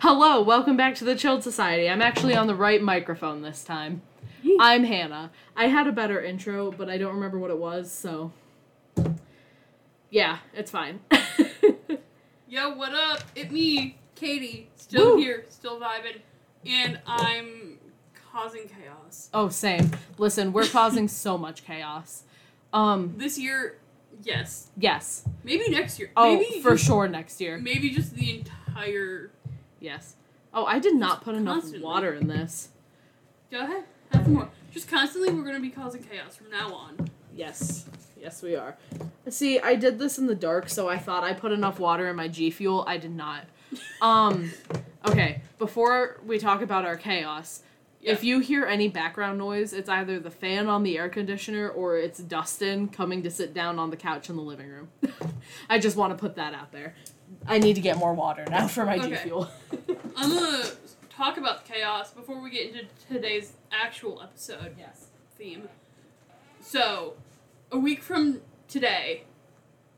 Hello, welcome back to the Chilled Society. I'm actually on the right microphone this time. I'm Hannah. I had a better intro, but I don't remember what it was, so. Yeah, it's fine. Yo, what up? It me, Katie, still Woo. here, still vibing, and I'm causing chaos. oh, same. Listen, we're causing so much chaos. Um, This year, yes. yes. Maybe next year. Oh, maybe for sure next year. Maybe just the entire. Yes. Oh, I did not Just put enough constantly. water in this. Go ahead, have some more. Just constantly, we're gonna be causing chaos from now on. Yes. Yes, we are. See, I did this in the dark, so I thought I put enough water in my G Fuel. I did not. Um, okay, before we talk about our chaos, if you hear any background noise, it's either the fan on the air conditioner or it's Dustin coming to sit down on the couch in the living room. I just want to put that out there. I need to get more water now for my G Fuel. I'm gonna talk about the chaos before we get into today's actual episode yes. theme. So, a week from today,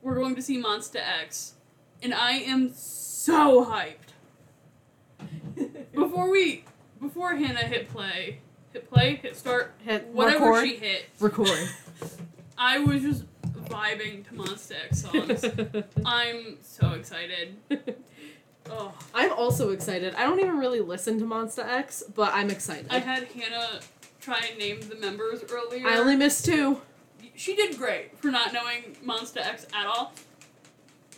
we're going to see Monsta X, and I am so hyped. Before we, before Hannah hit play, hit play, hit start, Hit whatever record. she hit, record. I was just vibing to Monsta X songs. I'm so excited. Oh, I'm also excited. I don't even really listen to Monsta X, but I'm excited. I had Hannah try and name the members earlier. I only missed two. She did great for not knowing Monsta X at all.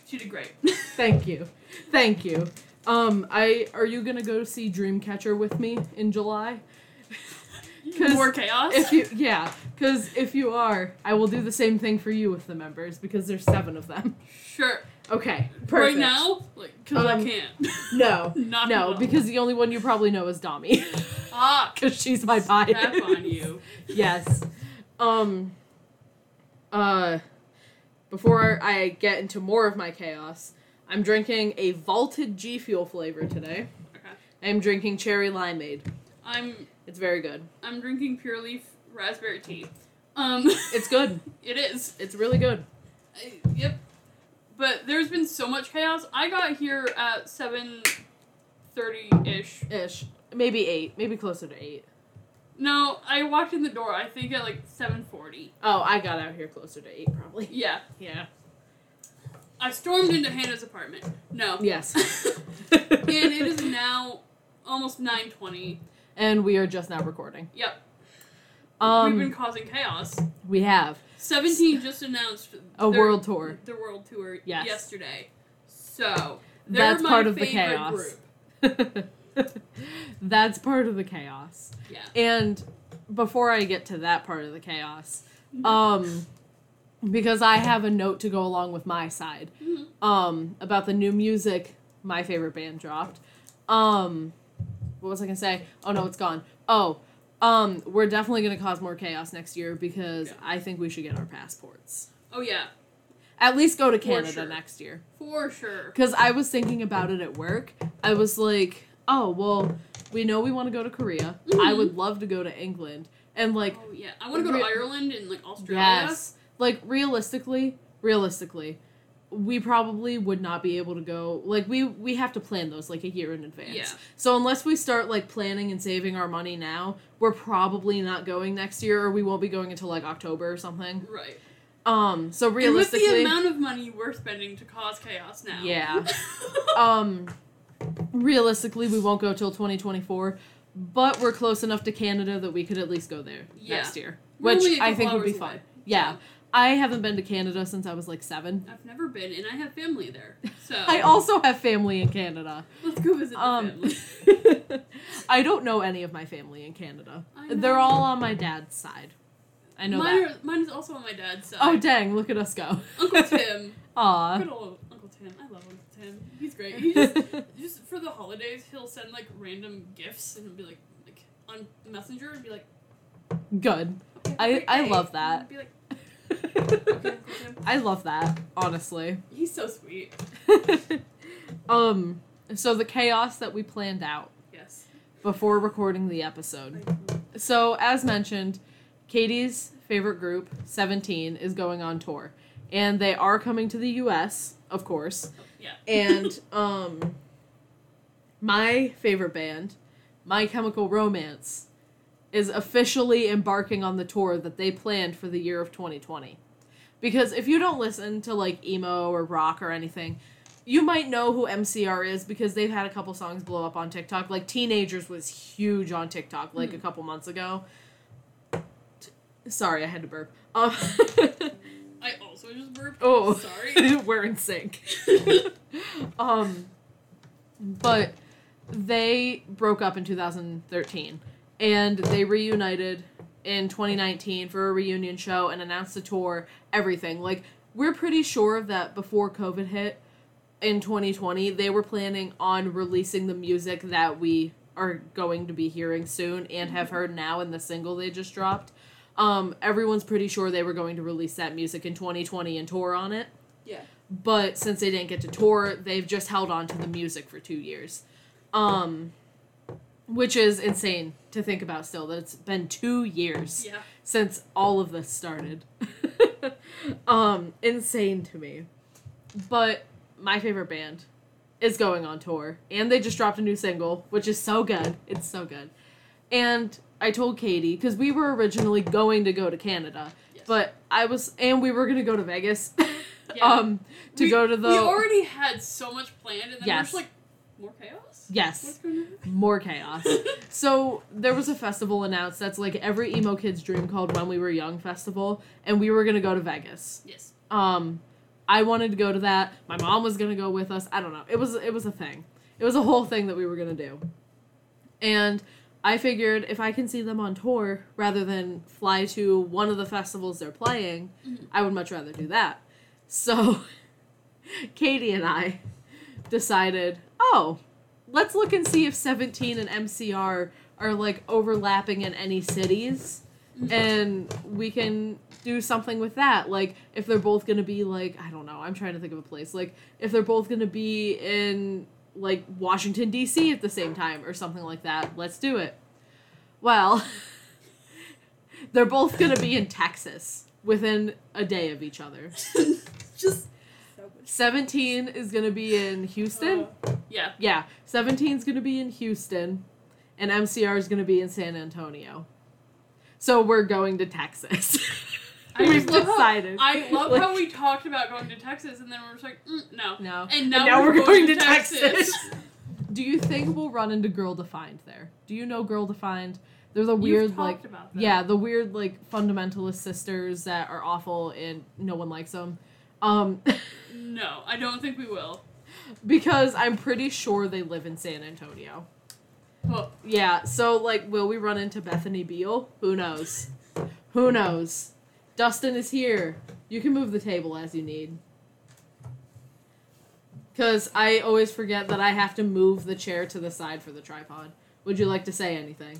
She did great. Thank you. Thank you. Um, I are you gonna go see Dreamcatcher with me in July? More chaos. If you yeah, because if you are, I will do the same thing for you with the members because there's seven of them. sure. Okay, perfect. Right now, like, cause I Um, can't. No, Not no, because the only one you probably know is Dami, ah, because she's my bias. tap on you. yes. Um. Uh. Before I get into more of my chaos, I'm drinking a vaulted G Fuel flavor today. Okay. I'm drinking cherry limeade. I'm It's very good. I'm drinking pure leaf raspberry tea. Um, It's good. it is. It's really good. I, yep. But there's been so much chaos. I got here at seven thirty ish. Ish. Maybe eight. Maybe closer to eight. No, I walked in the door. I think at like seven forty. Oh, I got out here closer to eight, probably. Yeah. Yeah. I stormed into Hannah's apartment. No. Yes. and it is now almost 9:20. and we are just now recording. Yep. Um, We've been causing chaos. we have 17 just announced a their- world tour. The world tour Yes. yesterday. So, That's part of the chaos. Group. That's part of the chaos. Yeah. And before I get to that part of the chaos, Mm-hmm. um, because I have a note to go along with my side, Mhm. um, about the new music my favorite band dropped. Um, what was I gonna say? Oh no, it's gone. Oh, um, we're definitely gonna cause more chaos next year because Yeah. I think we should get our passports. Oh yeah, At least go to For Canada sure. next year. for sure. Because I was thinking about it at work. I was like, oh, well, we know we want to go to Korea. I Mhm. would love to go to England. And, like, Oh yeah, I want to go to Ireland and like Australia. yes. Like, realistically, realistically, we probably would not be able to go. Like, we, we have to plan those, like, a year in advance. Yeah. So, unless we start, like, planning and saving our money now, we're probably not going next year, or we won't be going until, like, October or something. Right. Um, so And with the amount of money we're spending to cause chaos now. Yeah. um realistically we won't go till 2024 but we're close enough to canada that we could at least go there Yeah. next year which i think would be hours fun away. yeah i haven't been to canada since i was like seven I've never been, and I have family there. So i also have family in canada let's go visit the um family. i don't know any of my family in canada I they're all on my dad's side i know mine, that are, mine is also on my dad's side. oh dang look at us go Uncle Tim. Aw. Good old Uncle Tim. I love Uncle Tim. He's great. He just, just for the holidays, he'll send like random gifts and be like like on Messenger and be like, good okay, have a I- I day." love that. I'd Be like, okay, i love that honestly He's so sweet. um so the chaos that we planned out Yes. before recording the episode. So, as mentioned, Katie's favorite group, 17, is going on tour. And they are coming to the US, of course. Yeah. And um my favorite band, My Chemical Romance, is officially embarking on the tour that they planned for the year of 2020. Because if you don't listen to like emo or rock or anything, you might know who MCR is because they've had a couple songs blow up on TikTok. Like Teenagers was huge on TikTok like a couple months ago. T- Sorry, I had to burp. Um, I also just burped. oh, Sorry. we're in sync. um, but they broke up in 2013 and they reunited in 2019 for a reunion show and announced a tour, everything. Like, we're pretty sure that before COVID hit in 2020, they were planning on releasing the music that we are going to be hearing soon and have heard now in the single they just dropped. Um, everyone's pretty sure they were going to release that music in 2020 and tour on it Yeah. but since they didn't get to tour, they've just held on to the music for two years. Um, which is insane to think about still, that it's been two years Yeah. since all of this started. um, insane to me. But my favorite band is going on tour, and they just dropped a new single, which is so good. It's so good. And I told Katie, because we were originally going to go to Canada, Yes. but I was, and we were gonna go to Vegas. Yeah. um, to we, go to the We already had so much planned, and then Yes. just like, more chaos? Yes What's going on? more chaos. so there was a festival announced that's like every emo kid's dream called When We Were Young Festival, and we were gonna go to Vegas. yes. Um, I wanted to go to that. My mom was gonna go with us. I don't know. It was it was a thing. It was a whole thing that we were gonna do. And I figured if I can see them on tour rather than fly to one of the festivals they're playing, Mhm. I would much rather do that. So Katie and I decided, oh, let's look and see if 17 and MCR are like overlapping in any cities. And we can do something with that. Like if they're both going to be like i don't know i'm trying to think of a place. Like if they're both going to be in like washington d.c at the same time or something like that let's do it. Well they're both going to be in texas within a day of each other. Just. 17 is going to be in houston? Uh, yeah. yeah 17 is going to be in houston and mcr is going to be in san antonio. So we're going to texas. I we've love how- I love Like- how we talked about going to Texas, and then we're just like, mm, no. no. And now, we're, going, to Texas. do you think we'll run into girl defined there? Do you know girl defined? They're the weird like yeah the weird like fundamentalist sisters that are awful and no one likes them um No, I don't think we will. because i'm pretty sure they live in san antonio Well, Yeah, so like, will we run into Bethany Beal? Who knows? Who knows? Dustin is here. You can move the table as you need. Because I always forget that I have to move the chair to the side for the tripod. Would you like to say anything?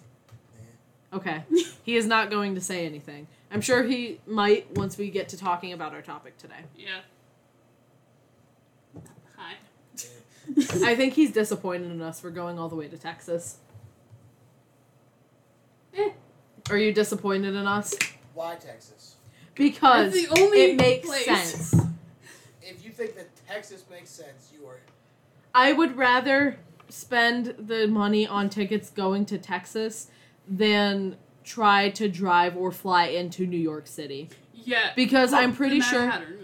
Okay. he is not going to say anything. I'm sure he might once we get to talking about our topic today. yeah. I think he's disappointed in us for going all the way to Texas. Eh. Are you disappointed in us? Why Texas? Because It's the only it makes place. sense. If you think that Texas makes sense, you are. I would rather spend the money on tickets going to Texas than try to drive or fly into New York City. Yeah. Because Oh, I'm pretty the Mad sure Hatter.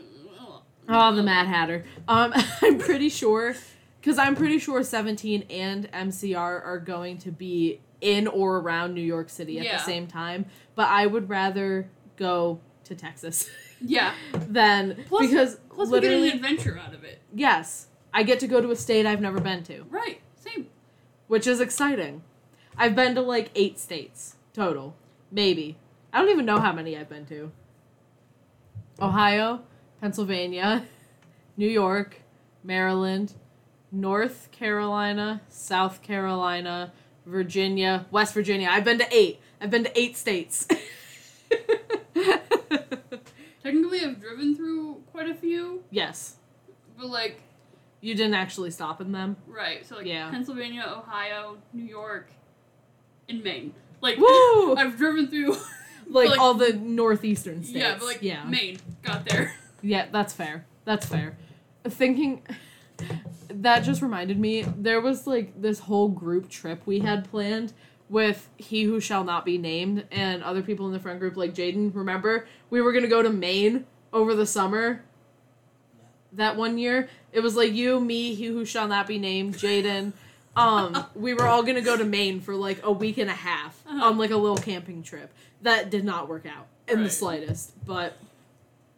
Oh, the Mad Hatter. Um I'm pretty sure cuz I'm pretty sure 17 and MCR are going to be in or around New York City at Yeah. the same time, but I would rather go to Texas Yeah. than Plus- because Plus, we get an adventure out of it. yes, I get to go to a state I've never been to. Right. Same. which is exciting. I've been to like eight states total, maybe. I don't even know how many I've been to. Ohio, Pennsylvania, New York, Maryland, North Carolina, South Carolina, Virginia, West Virginia. I've been to eight. I've been to eight states. Technically, I've driven through quite a few, yes. but like, You didn't actually stop in them. right. So like, Yeah. Pennsylvania, Ohio, New York, and Maine. Like, Woo! I've driven through. Like, like- all the northeastern states. yeah, but like yeah. Maine got there. Yeah, that's fair. That's fair. Thinking that just reminded me there was like this whole group trip we had planned with he who shall not be named and other people in the friend group like Jaden. Remember, we were gonna go to Maine over the summer. That one year, it was like you, me, he who shall not be named, Jaden. Um, we were all gonna go to Maine for like a week and a half Uh-huh. on like a little camping trip. That did not work out in the slightest, but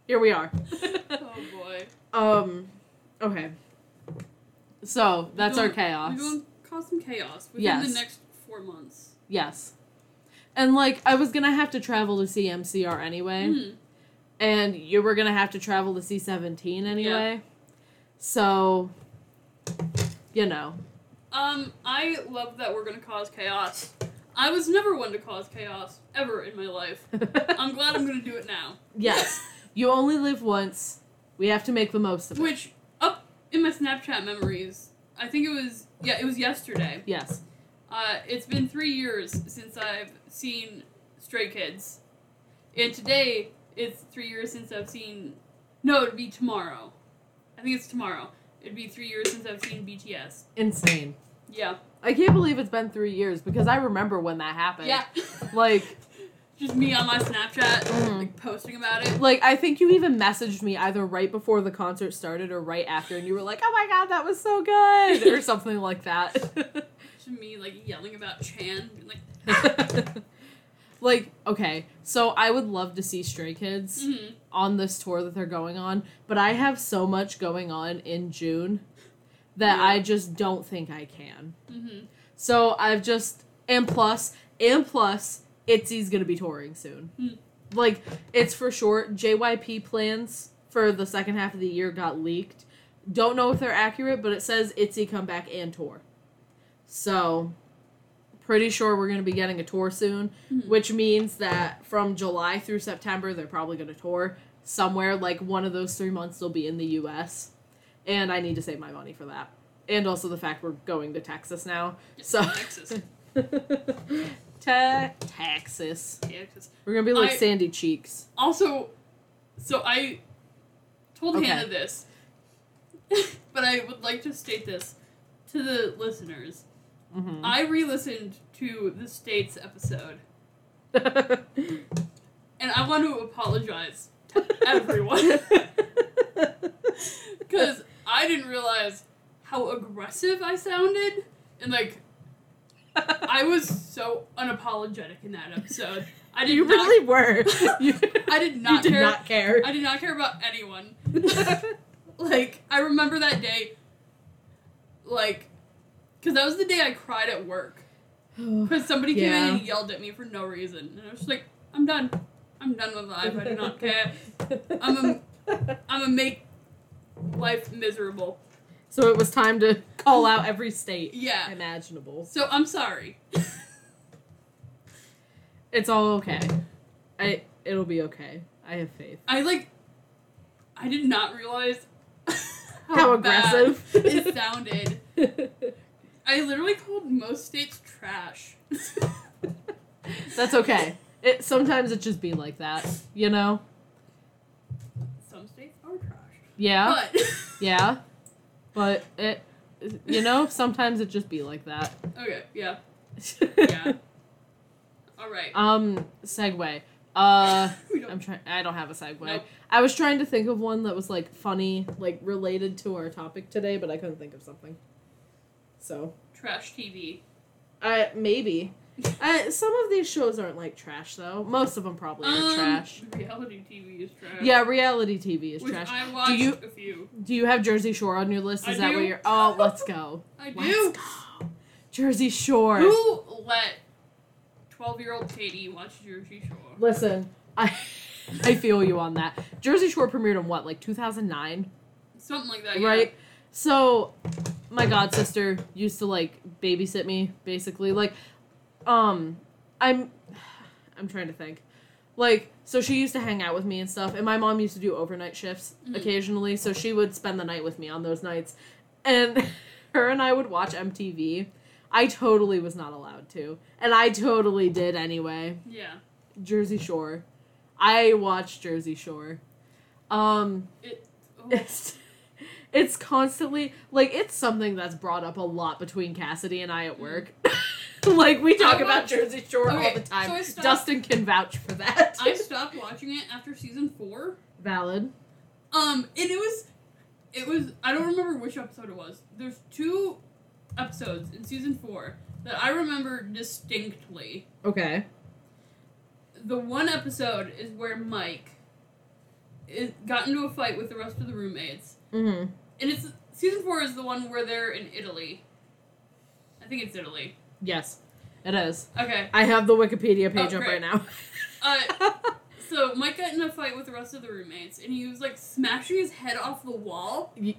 here we are. oh boy. Um, okay. So that's We're our chaos. We're going to cause some chaos within Yes. the next four months. Yes. And like I was gonna have to travel to see MCR anyway, Mhm. and you were gonna have to travel to see Seventeen anyway. So, you know, Um, I love that we're gonna cause chaos. I was never one to cause chaos ever in my life. I'm glad I'm gonna do it now. yes, you only live once. We have to make the most of it. Which in my Snapchat memories, I think it was yeah, it was yesterday. yes. Uh, it's been three years since I've seen Stray Kids, and today it's three years since I've seen. No, it'd be tomorrow. I think it's tomorrow. It'd be three years since I've seen BTS. Insane. Yeah. I can't believe it's been three years because I remember when that happened. Yeah. Like, Just me on my Snapchat, Mhm. like posting about it. like I think you even messaged me either right before the concert started or right after, and you were like, "Oh my god, that was so good," or something like that. Just me like yelling about Chan, like, like, okay, so I would love to see Stray Kids mhm. on this tour that they're going on, but I have so much going on in June that Yeah. I just don't think I can. Mhm. So I've just and plus and plus Itzy's gonna be touring soon. Hmm. Like it's for sure. JYP plans for the second half of the year got leaked. Don't know if they're accurate, but it says Itzy come back and tour. So pretty sure we're gonna be getting a tour soon, Mhm. which means that from July through September they're probably gonna tour somewhere. Like one of those three months they'll be in the U.S. And I need to save my money for that. And also the fact we're going to Texas now. So Texas. Te- Texas. Texas. We're gonna be like I- Sandy Cheeks. Also, so I told Okay. Hannah this, but I would like to state this to the listeners. Mm-hmm. I re-listened to the states episode, and I want to apologize to everyone because I didn't realize how aggressive I sounded, and like I was so unapologetic in that episode. I did you not. really were. You, I did not you did care. not care. I did not care about anyone. like I remember that day, like, because that was the day I cried at work because somebody came in and yelled at me for no reason, and I was just like, I'm done. I'm done with life. I do not care. I'm a, I'm gonna make life miserable. So it was time to call out every state Yeah. imaginable. So I'm sorry. It's all okay. I it'll be okay. I have faith. I like. I did not realize how, How bad aggressive. it sounded. I literally called most states trash. That's okay. It sometimes it just be like that, you know? Some states are trash. Yeah. But Yeah. But it you know, sometimes it just be like that. okay, yeah, yeah. All right. um segue. Uh. I'm trying I don't have a segue. Nope. I was trying to think of one that was like funny, like related to our topic today, but I couldn't think of something. So, trash TV. uh maybe. Uh, some of these shows aren't like trash though. Most of them probably are Um, trash. Reality TV is trash. Yeah, reality TV is Which trash. I watched you- a few. Do you have Jersey Shore on your list? I Is that do. what you're? Oh, let's go. I Let's do. go. Jersey Shore. Who let twelve-year-old Katie watch Jersey Shore? Listen, I I feel you on that. Jersey Shore premiered in what, like 2009, Something like that. Yeah. right? So, my god sister used to like babysit me, basically. Like, um, I'm I'm trying to think. Like, so she used to hang out with me and stuff, and my mom used to do overnight shifts Mhm. occasionally, so she would spend the night with me on those nights, and her and I would watch MTV. I totally was not allowed to, and I totally did anyway. Yeah. Jersey Shore. I watched Jersey Shore. Um It. Oh, it's it's constantly like it's something that's brought up a lot between Cassidy and I at work. like we talk I about Jersey Shore all the time. so I stopped- Dustin can vouch for that. I stopped watching it after season four. Valid. Um, and it was, it was. I don't remember which episode it was. There's two episodes in season four that I remember distinctly. Okay. The one episode is where Mike is, got into a fight with the rest of the roommates, Mm-hmm. And it's season four is the one where they're in Italy. I think it's Italy. Yes, it is. Okay. I have the Wikipedia page Oh, up right now. Uh, so Mike got in a fight with the rest of the roommates, and he was like smashing his head off the wall. And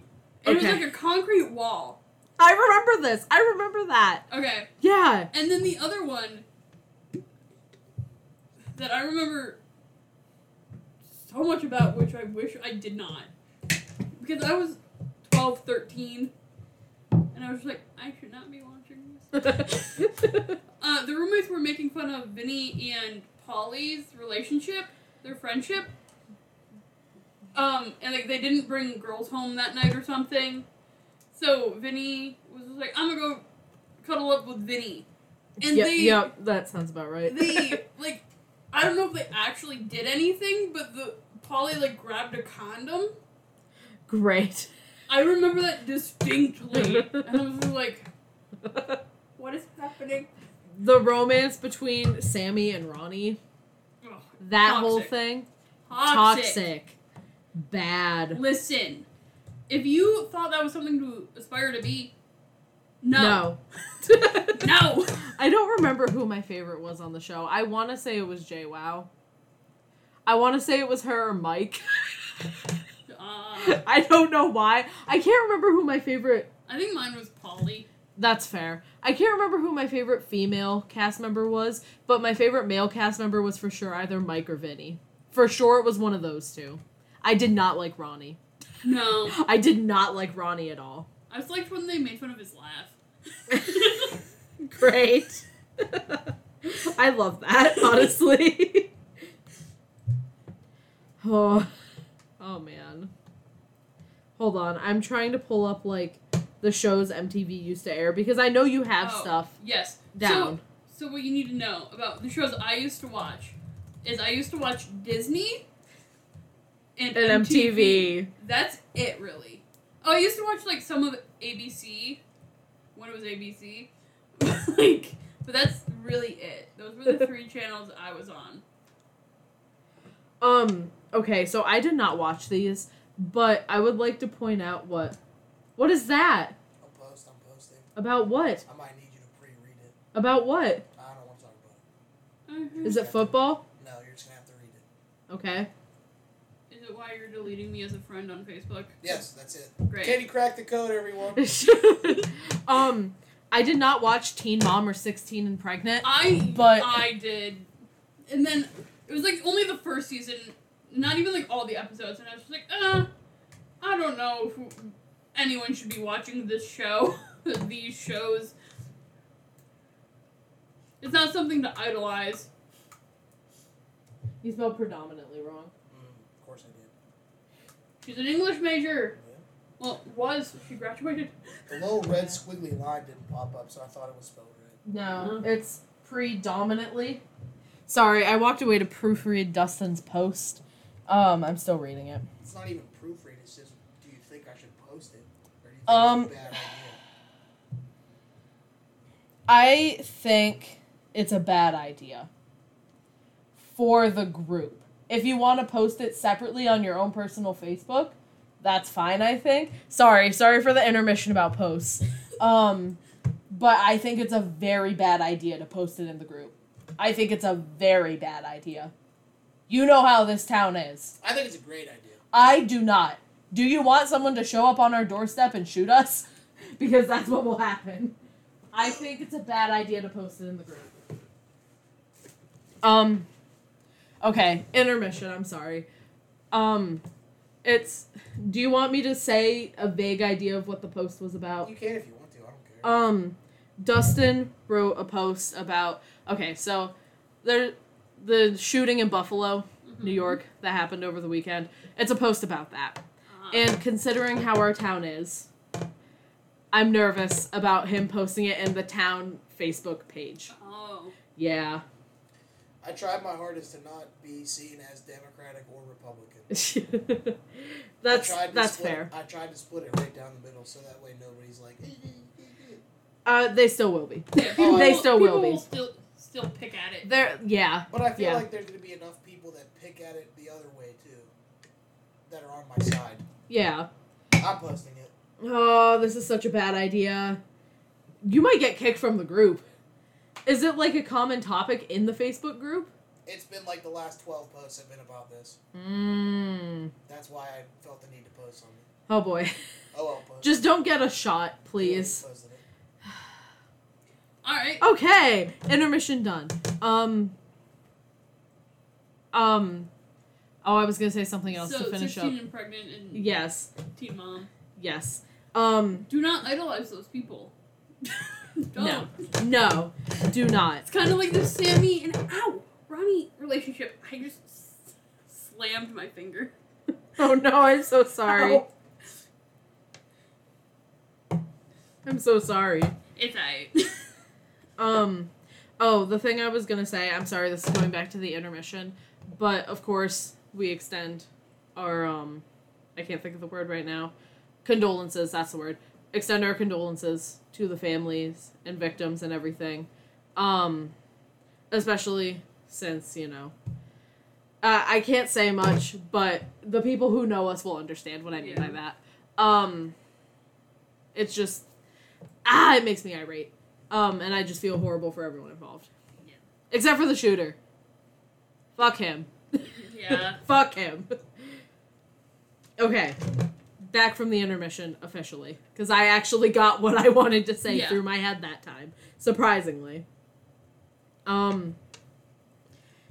It was like a concrete wall. I remember this. I remember that. Okay. Yeah. And then the other one that I remember so much about, which I wish I did not. Because I was 12, 13, and I was like, I should not be watching this. Uh, the roommates were making fun of Vinny and Pauly's relationship, their friendship. Um, and like they didn't bring girls home that night or something. So Vinny was just like, I'm gonna go cuddle up with Vinny. And yep, they yep, that sounds about right. they like I don't know if they actually did anything, but the Pauly like grabbed a condom. Great. I remember that distinctly. and I was like, what is happening? the romance between Sammy and Ronnie, Ugh, that whole thing, toxic. toxic, bad. Listen, if you thought that was something to aspire to be, no. No. No. I don't remember who my favorite was on the show. I want to say it was JWoww. I want to say it was her or Mike. I don't know why. I can't remember who my favorite. I think mine was Pauly. That's fair. I can't remember who my favorite female cast member was, but my favorite male cast member was for sure either Mike or Vinny. For sure, it was one of those two. I did not like Ronnie. No. I did not like Ronnie at all. I was like when they made fun of his laugh. Great. I love that, honestly. oh. Oh man. Hold on. I'm trying to pull up like the shows MTV used to air because I know you have Oh, stuff Yes. down. So, so what you need to know about the shows I used to watch is I used to watch Disney and, and MTV. MTV. That's it, really. Oh, I used to watch like some of ABC when it was ABC, like, but that's really it. Those were the three channels I was on. Um, okay, so I did not watch these, but I would like to point out what what is that? I'll post. I'm posting. About what? I might need you to pre-read it. About what? I don't want to talk about Mhm. Is it football? it. No, you're just gonna have to read it. Okay. Is it why you're deleting me as a friend on Facebook? Yes, that's it. Great. Katie cracked the code, everyone. um, I did not watch Teen Mom or 16 and Pregnant. I But- I did, and then it was like only the first season, not even like all the episodes, and I was just like, uh, I don't know if anyone should be watching this show, these shows. It's not something to idolize. You spelled predominantly wrong. Mm, of course I did. She's an English major. Yeah. Well, was she graduated? The little red squiggly line didn't pop up, so I thought it was spelled right. No, it's predominantly. Sorry, I walked away to proofread Dustin's post. Um, I'm still reading it. It's not even proofread. It's just, do you think I should post it, or do you think Um, it's a bad idea? I think it's a bad idea for the group. If you want to post it separately on your own personal Facebook, that's fine, I think. Sorry, sorry for the intermission about posts. Um, but I think it's a very bad idea to post it in the group. I think it's a very bad idea. You know how this town is. I think it's a great idea. I do not. Do you want someone to show up on our doorstep and shoot us? because that's what will happen. I think it's a bad idea to post it in the group. Um okay, intermission, I'm sorry. Um it's do you want me to say a vague idea of what the post was about? You can if you want to. I don't care. Um, Dustin wrote a post about okay, so there, the shooting in Buffalo, Mm-hmm. New York, that happened over the weekend. It's a post about that, And considering how our town is, I'm nervous about him posting it in the town Facebook page. oh. Yeah. I tried my hardest to not be seen as Democratic or Republican. that's I tried to that's split fair. It, I tried to split it right down the middle so that way nobody's like. Uh, they still will be. Yeah, people They still will people be. still still pick at it. They're yeah. But I feel Yeah. like there's going to be enough people that pick at it the other way too, that are on my side. Yeah. I'm posting it. Oh, this is such a bad idea. You might get kicked from the group. Is it like a common topic in the Facebook group? It's been like the last 12 posts have been about this. Mmm. That's why I felt the need to post something. Oh boy. Oh, I'll post Just don't get a shot, I please. All right. Okay, intermission done. Um. Um. Oh, I was gonna say something else so to finish 16 up. and pregnant and Yes, teen mom. yes. Um. Do not idolize those people. Don't. No. No, do not. It's kind of like the Sammy and ow Ronnie relationship. I just s- slammed my finger. Oh no, I'm so sorry. Ow. I'm so sorry. It's alright. Um. Oh, the thing I was gonna say. I'm sorry. This is going back to the intermission, but of course we extend our um. I can't think of the word right now. Condolences. That's the word. Extend our condolences to the families and victims and everything. Um, especially since you know. Uh, I can't say much, but the people who know us will understand what I mean by that. Um, it's just ah, it makes me irate. Um, and I just feel horrible for everyone involved. Yeah. Except for the shooter. Fuck him. yeah. Fuck him. Okay. Back from the intermission officially. Because I actually got what I wanted to say Yeah. through my head that time. Surprisingly. Um.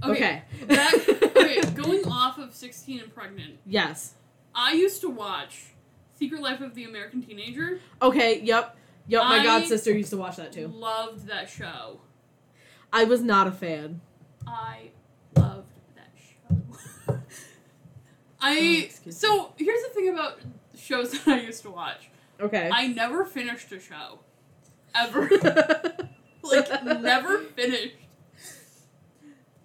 Okay. Back, okay, going off of 16 and pregnant, yes. I used to watch Secret Life of the American Teenager. Okay, yep. Yep, my I- god sister used to watch that too. Loved that show. I was not a fan. I loved that show. I Oh, so here's the thing about shows that I used to watch. Okay. I never finished a show. Ever. like never finished.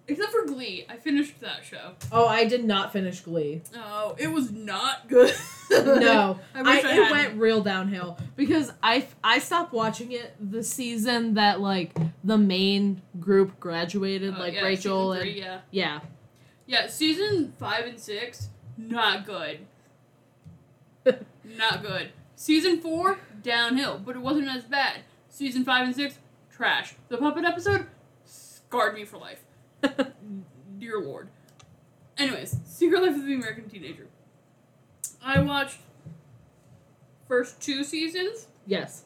Except for Glee. I finished that show. oh, I did not finish Glee. Oh, it was not good. No, I I, wish I, it had. went real downhill because I I stopped watching it the season that like the main group graduated, Oh, like yeah, Rachel season and three, yeah. yeah. Yeah, season five and six, not good. not good. Season four, downhill, but it wasn't as bad. Season five and six, trash. The puppet episode scarred me for life. Dear Lord. Anyways, Secret Life of the American Teenager. I watched first two seasons yes.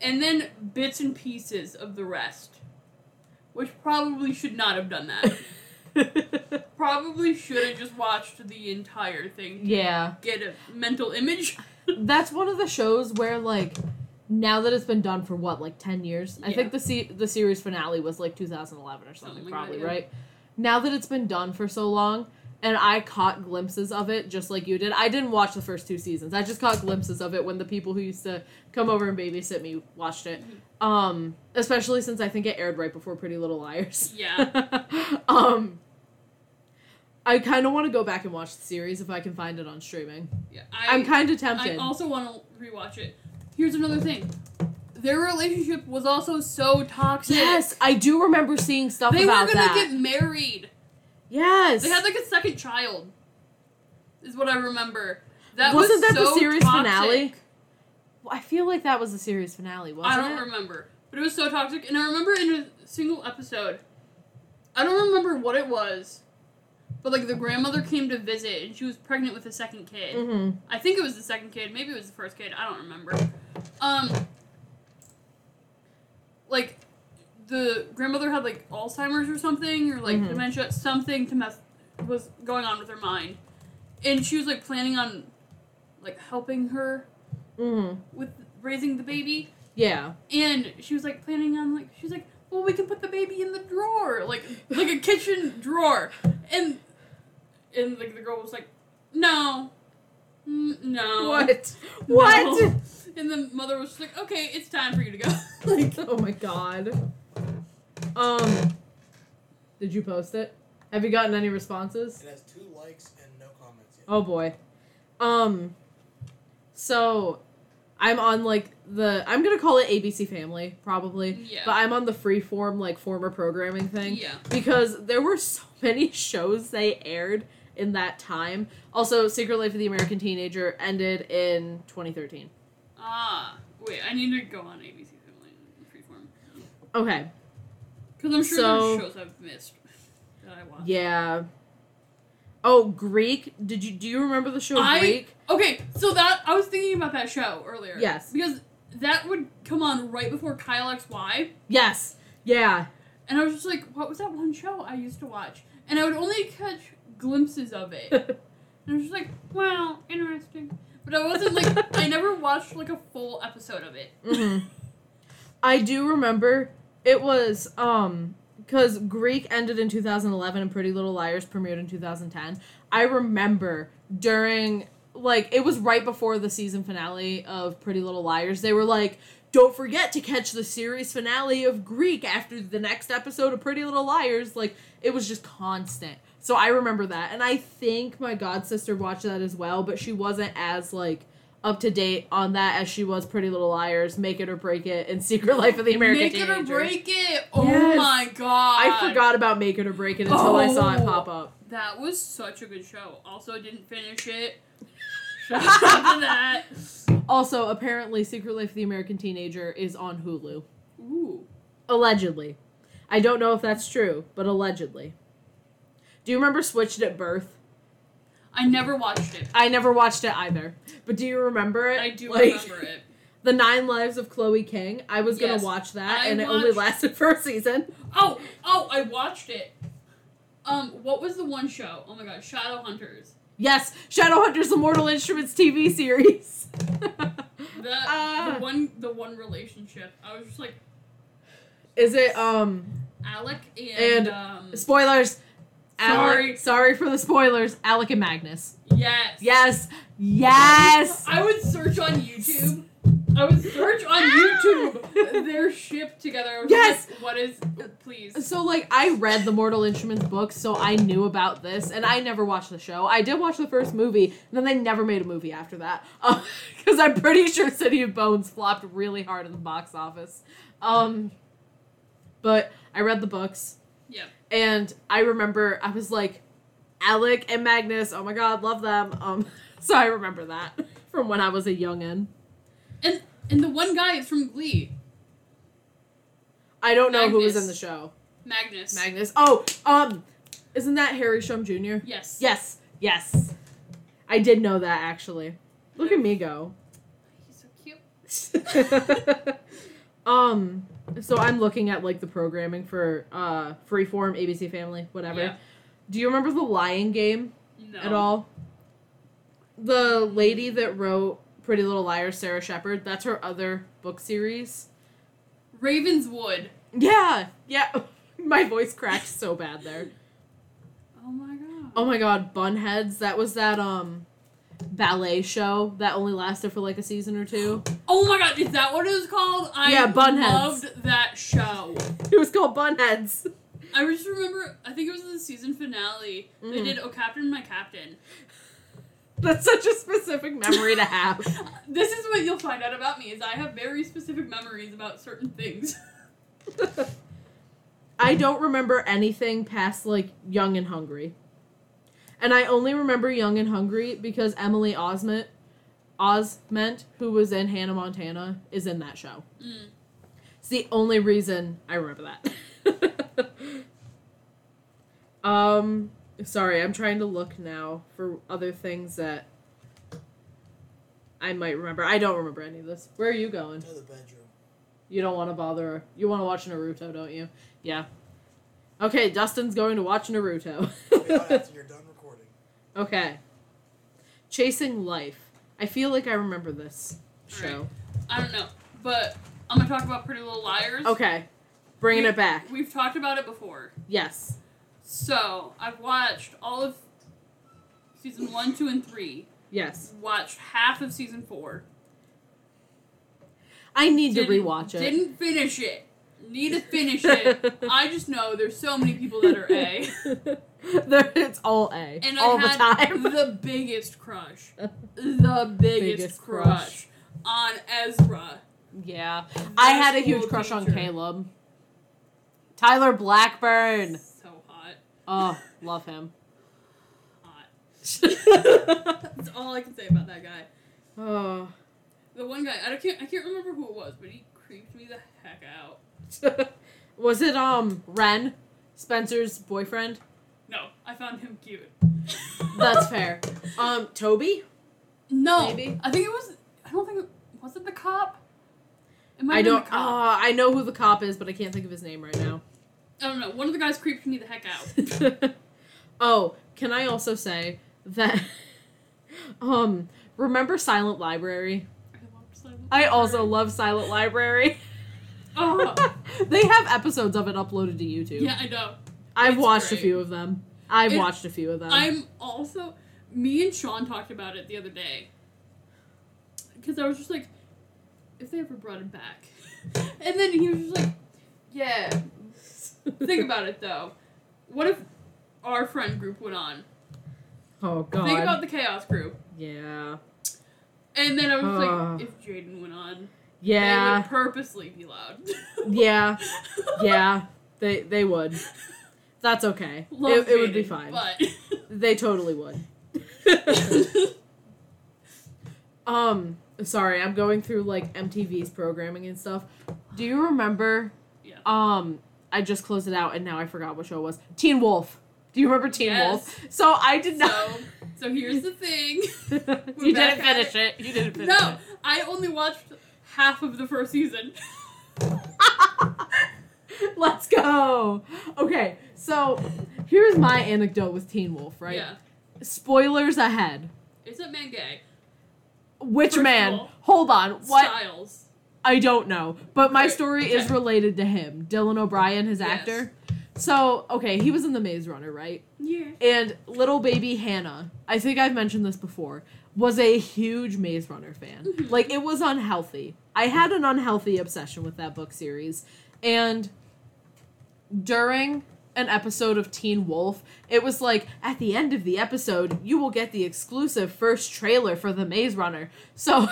and then bits and pieces of the rest. Which probably should not have done that. probably should have just watched the entire thing yeah. get a mental image. That's one of the shows where like now that it's been done for what like 10 years. I think the se- the series finale was like 2011 or something, Something probably, yeah. right? Now that it's been done for so long and I caught glimpses of it just like you did. I didn't watch the first two seasons. I just caught glimpses of it when the people who used to come over and babysit me watched it. Um, especially since I think it aired right before Pretty Little Liars. Yeah. um I kind of want to go back and watch the series if I can find it on streaming. yeah I, am kind of tempted. I also want to rewatch it. Here's another thing. Their relationship was also so toxic. yes, I do remember seeing stuff They about that. They were gonna that. get married. yes. They had like a second child. Is what I remember. That Wasn't was that the series toxic. finale? I feel like that was the series finale, wasn't it? I don't it? remember, but it was so toxic. And I remember in a single episode, I don't remember what it was, but like the grandmother came to visit and she was pregnant with a second kid. Mm-hmm. I think it was the second kid, maybe it was the first kid. I don't remember. Um, like the grandmother had like Alzheimer's or something, or like Mhm. dementia, something to mess was going on with her mind, and she was like planning on like helping her Mm-hmm. with raising the baby. Yeah. And she was like planning on like she was like, well, we can put the baby in the drawer, like like a kitchen drawer, and and like the girl was like, no, Mm, no. What? No. What? And the mother was just like, okay, it's time for you to go. like, Oh my god. Um, did you post it? Have you gotten any responses? It has two likes and no comments yet. Oh boy. Um, so I'm on like the I'm gonna call it ABC Family probably, Yeah. but I'm on the freeform like former programming thing yeah. because there were so many shows they aired in that time. Also, Secret Life of the American Teenager ended in 2013. Ah, wait, I need to go on ABC Freeform. Okay. Because I'm sure So- there's shows I've missed that I watched. Yeah. Oh, Greek. Did you do you remember the show I- Greek? Okay, so that, I was thinking about that show earlier. Yes. Because that would come on right before Kyle XY. Yes. Yeah. And I was just like, what was that one show I used to watch? And I would only catch glimpses of it. And I was just like, wow, interesting. But I wasn't like, I never watched like a full episode of it. hmm I do remember it was um because Greek ended in 2011 and Pretty Little Liars premiered in 2010. I remember during like it was right before the season finale of Pretty Little Liars. They were like, "Don't forget to catch the series finale of Greek after the next episode of Pretty Little Liars." Like it was just constant. So I remember that, and I think my god sister watched that as well, but she wasn't as like up to date on that as she was Pretty Little Liars, Make It or Break It, and Secret Life of the American Teenager. Make Teenager. it or break it. Oh Yes. my god. I forgot about Make It or Break It until I saw it Oh. pop up. That was such a good show. Also, didn't finish it. Shout out to that. Also, apparently, Secret Life of the American Teenager is on Hulu. Ooh. Allegedly. I don't know if that's true, but allegedly. Do you remember Switched at Birth? I never watched it. I never watched it either. But do you remember it? I do Like, remember it. The Nine Lives of Chloe King. I was gonna watch that, I and it only lasted for a season. Oh, oh, I watched it. Um, what was the one show? Oh my god, Shadow Hunters. Yes, Shadowhunters: The Mortal Instruments TV series. The Ah. the one the one relationship. I was just like Is it um Alec and, And- um spoilers? Sorry. Alec, sorry for the spoilers. Alec and Magnus. yes. Yes, yes. I would search on YouTube. I would search on YouTube their ship together. Yes. like, what is please? So like I read the Mortal Instruments books, so I knew about this, and I never watched the show. I did watch the first movie, and then they never made a movie after that, because I'm pretty sure City of Bones flopped really hard in the box office. Um, but I read the books, Yeah. And I remember I was like, Alec and Magnus. Oh my god, love them. Um, so I remember that from when I was a youngin. And and the one guy is from Glee, I don't know who was in the show. Magnus. Magnus. Oh, um, isn't that Harry Shum Jr.? yes. Yes, yes. I did know that actually. Look at me go. He's so cute. um, so I'm looking at like the programming for uh Freeform, ABC Family, whatever. Yeah. Do you remember the Lying Game No. at all? The lady that wrote Pretty Little Liars, Sara Shepard. That's her other book series. Ravenswood. Yeah, yeah. My voice cracked so bad there. Oh my god. Oh my god, Bunheads. That was that um ballet show that only lasted for like a season or two. Oh my god, is that what it was called? I Yeah, Bunheads. loved that show. It was called Bunheads. I just remember, I think it was the season finale. They Mhm. did "Oh Captain, My Captain." That's such a specific memory to have. This is what you'll find out about me: is I have very specific memories about certain things. I don't remember anything past like Young and Hungry. And I only remember Young and Hungry because Emily Osment Osment, who was in Hannah Montana, is in that show. Mm. It's the only reason I remember that. um sorry, I'm trying to look now for other things that I might remember. I don't remember any of this. Where are you going? To the bedroom. You don't want to bother. You want to watch Naruto, don't you? Yeah. Okay, Dustin's going to watch Naruto. Wait out after you're done recording. okay. Chasing Life. I feel like I remember this show. Alright. I don't know, but I'm gonna talk about Pretty Little Liars. Okay. Bringing We- it back. We've talked about it before. Yes. So I've watched all of season one, two, and three. Yes. Watched half of season four. I need to Didn't- rewatch it. Didn't finish it. Need to finish it. I just know there's so many people that are A. it's all A. And all I the time. the biggest crush. The biggest, Biggest crush. crush. on Ezra. yeah. I had a huge crush on. Caleb. Tyler Blackburn. So hot. Oh, love him. Hot. That's all I can say about that guy. oh. The one guy, I can't, I can't remember who it was, but he creeped me the heck out. Was it um Wren, Spencer's boyfriend? No, I found him cute. That's fair. Um, Toby? No, Maybe. I think it was. I don't think it was it the cop. It might I have been don't. the cop. Uh, I know who the cop is, but I can't think of his name right now. I don't know. One of the guys creeped me the heck out. oh, can I also say that? Um, remember Silent Library? I loved Silent I also Library. love Silent Library. Oh, they have episodes of it uploaded to YouTube. yeah, I know. I've it's watched a few of them. I've It- watched a few of them. I'm also. Me and Sean talked about it the other day. Because I was just like, if they ever brought him back. And then he was just like, yeah. Think about it though. What if our friend group went on? oh god. Think about the Chaos group. yeah. And then I was Uh. like, if Jaden went on, they Yeah. would purposely be loud. Yeah. Yeah. They they would. That's okay. Love It, it would be fine. But They totally would. um, sorry, I'm going through like MTV's programming and stuff. Do you remember? Yeah. Um, I just closed it out and now I forgot what show it was. Teen Wolf. Do you remember Teen Yes. Wolf? So I did not. so, so here's the thing. you didn't finish it. You didn't finish No, I only watched half of the first season. Let's go. Okay, so here's my anecdote with Teen Wolf. Right. Yeah. Spoilers ahead. Is that man gay? Which First man? all, Hold on. What? Stiles. I don't know, but my story is related to him, Dylan O'Brien, his Yes. actor. So, okay, he was in The Maze Runner, right? Yeah. And little baby Hannah, I think I've mentioned this before, was a huge Maze Runner fan. Mhm. Like, it was unhealthy. I had an unhealthy obsession with that book series. And during an episode of Teen Wolf, it was like, at the end of the episode, you will get the exclusive first trailer for The Maze Runner. So,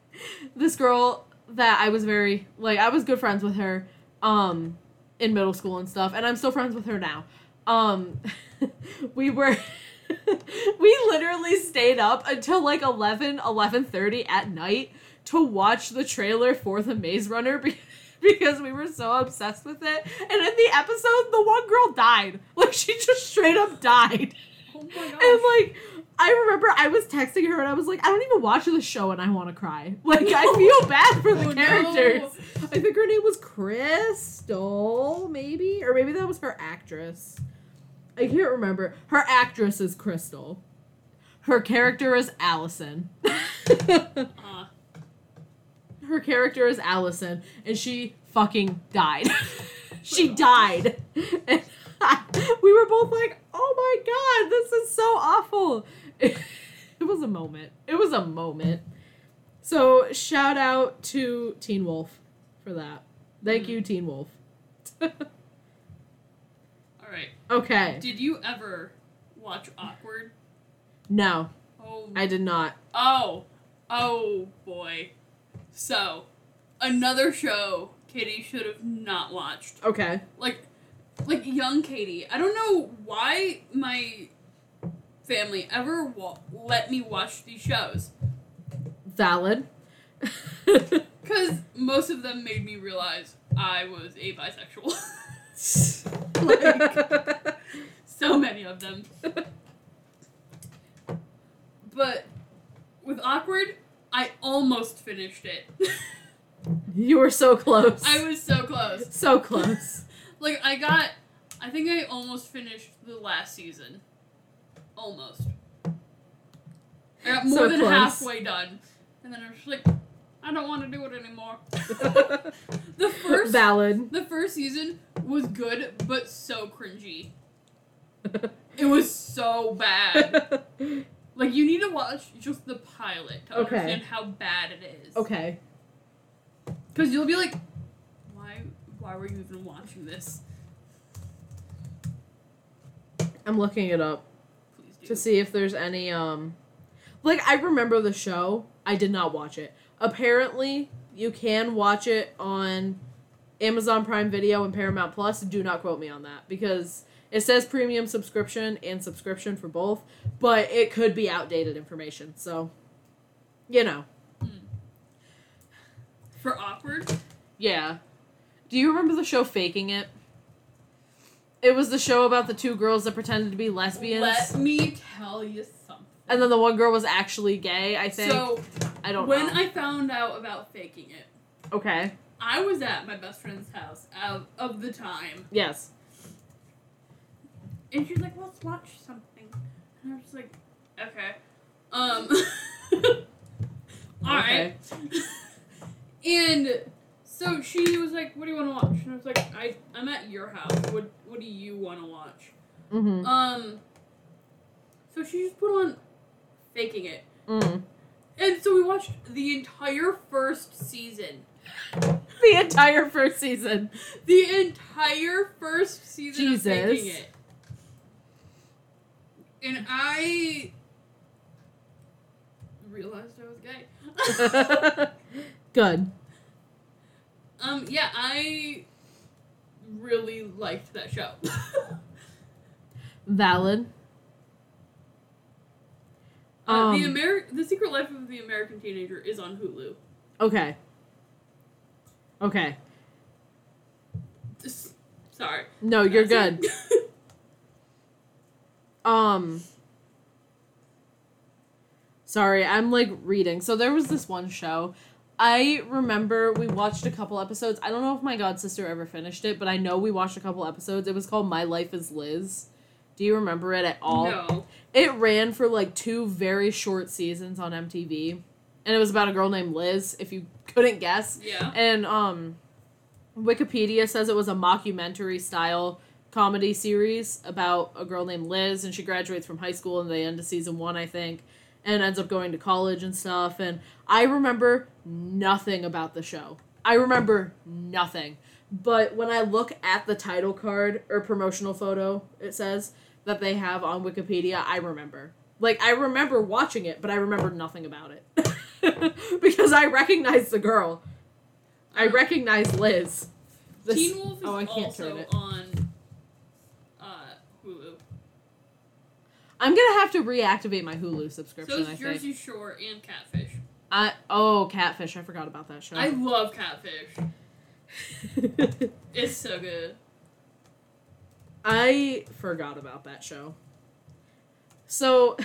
this girl that I was very, like, I was good friends with her, um, in middle school and stuff, and I'm still friends with her now. Um, we were, we literally stayed up until like 11, 11.30 at night to watch the trailer for The Maze Runner be- because we were so obsessed with it. And in the episode, the one girl died. Like, she just straight up died. Oh my gosh. And like, I remember I was texting her and I was like, I don't even watch the show and I want to cry. Like, I feel bad for the Oh, no. characters. I think her name was Crystal, maybe? Or maybe that was her actress. I can't remember. Her actress is Crystal. Her character is Allison. Uh, her character is Allison, and she fucking died. she died. And we were both like, oh my god, this is so awful. It, was a moment. It was a moment. So, shout out to Teen Wolf for that. Thank Mhm. you, Teen Wolf. all right. okay. Did you ever watch Awkward? No, Oh. I did not. Oh. Oh boy. So, another show Katie should have not watched. Okay. Like, like young Katie. I don't know why my family ever wa- let me watch these shows. Valid. Because most of them made me realize I was a bisexual. like, so many of them. But with Awkward, I almost finished it. you were so close. I was so close. so close. Like, I got. I think I almost finished the last season. Almost. I got more So than close. halfway done. And then I was just like, I don't want to do it anymore. The first. Valid. The first season was good, but so cringy. It was so bad. Like you need to watch just the pilot to Okay. understand how bad it is. Okay. Because you'll be like, why? Why were you even watching this? I'm looking it up Please do. to see if there's any um like I remember the show. I did not watch it. Apparently, you can watch it on Amazon Prime Video and Paramount Plus. Do not quote me on that because it says premium subscription and subscription for both, but it could be outdated information. So, you know. Hmm. For awkward. Yeah. Do you remember the show Faking It? It was the show about the two girls that pretended to be lesbians. Let me tell you something. and then the one girl was actually gay, I think. So I don't remember. when know. I found out about faking it, okay. I was at my best friend's house of, of the time, Yes. And she's like, "Let's watch something," and I was just like, "Okay." Um. all right. and so she was like, "What do you want to watch?" And I was like, "I I'm at your house. What What do you want to watch?" Mm-hmm. Um. So she just put on faking it, Mm. and so we watched the entire first season. The entire first season. The entire first season Jesus. of faking it, and I realized I was gay. Good. um. Yeah, I really liked that show. Valid. Uh, the Um, Ameri- The Secret Life of the American Teenager is on Hulu. Okay. Okay. Just- sorry. No, you're That's good. Um Sorry, I'm like reading. So there was this one show. I remember we watched a couple episodes. I don't know if my god sister ever finished it, but I know we watched a couple episodes. It was called My Life as Liz. Do you remember it at all? no. It ran for like two very short seasons on MTV. And it was about a girl named Liz, if you couldn't guess. Yeah. And um Wikipedia says it was a mockumentary style comedy series about a girl named Liz and she graduates from high school and they end of season 1 I think and ends up going to college and stuff and I remember nothing about the show. I remember nothing. But when I look at the title card or promotional photo it says that they have on Wikipedia, I remember. Like I remember watching it, but I remember nothing about it. because I recognize the girl. I recognize Liz. This- Teen Wolf is oh, I can't also turn it. on uh, Hulu. I'm gonna have to reactivate my Hulu So subscription. is I think. Jersey Shore and Catfish. I oh Catfish. I forgot about that show. I love Catfish. It's so good. I forgot about that show. So,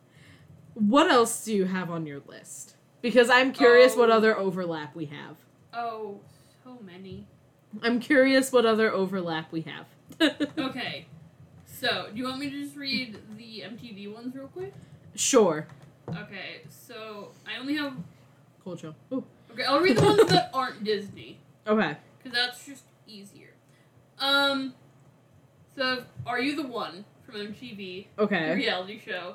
what else do you have on your list? Because I'm curious what Oh. other overlap we have. Oh, so many. I'm curious what other overlap we have. Okay. So, do you want me to just read the MTV ones real quick? Sure. Okay, so I only have. Cool show. Ooh. Okay, I'll read the ones that aren't Disney. Okay. because that's just easier. Um, so are you the one from MTV the Okay. reality show,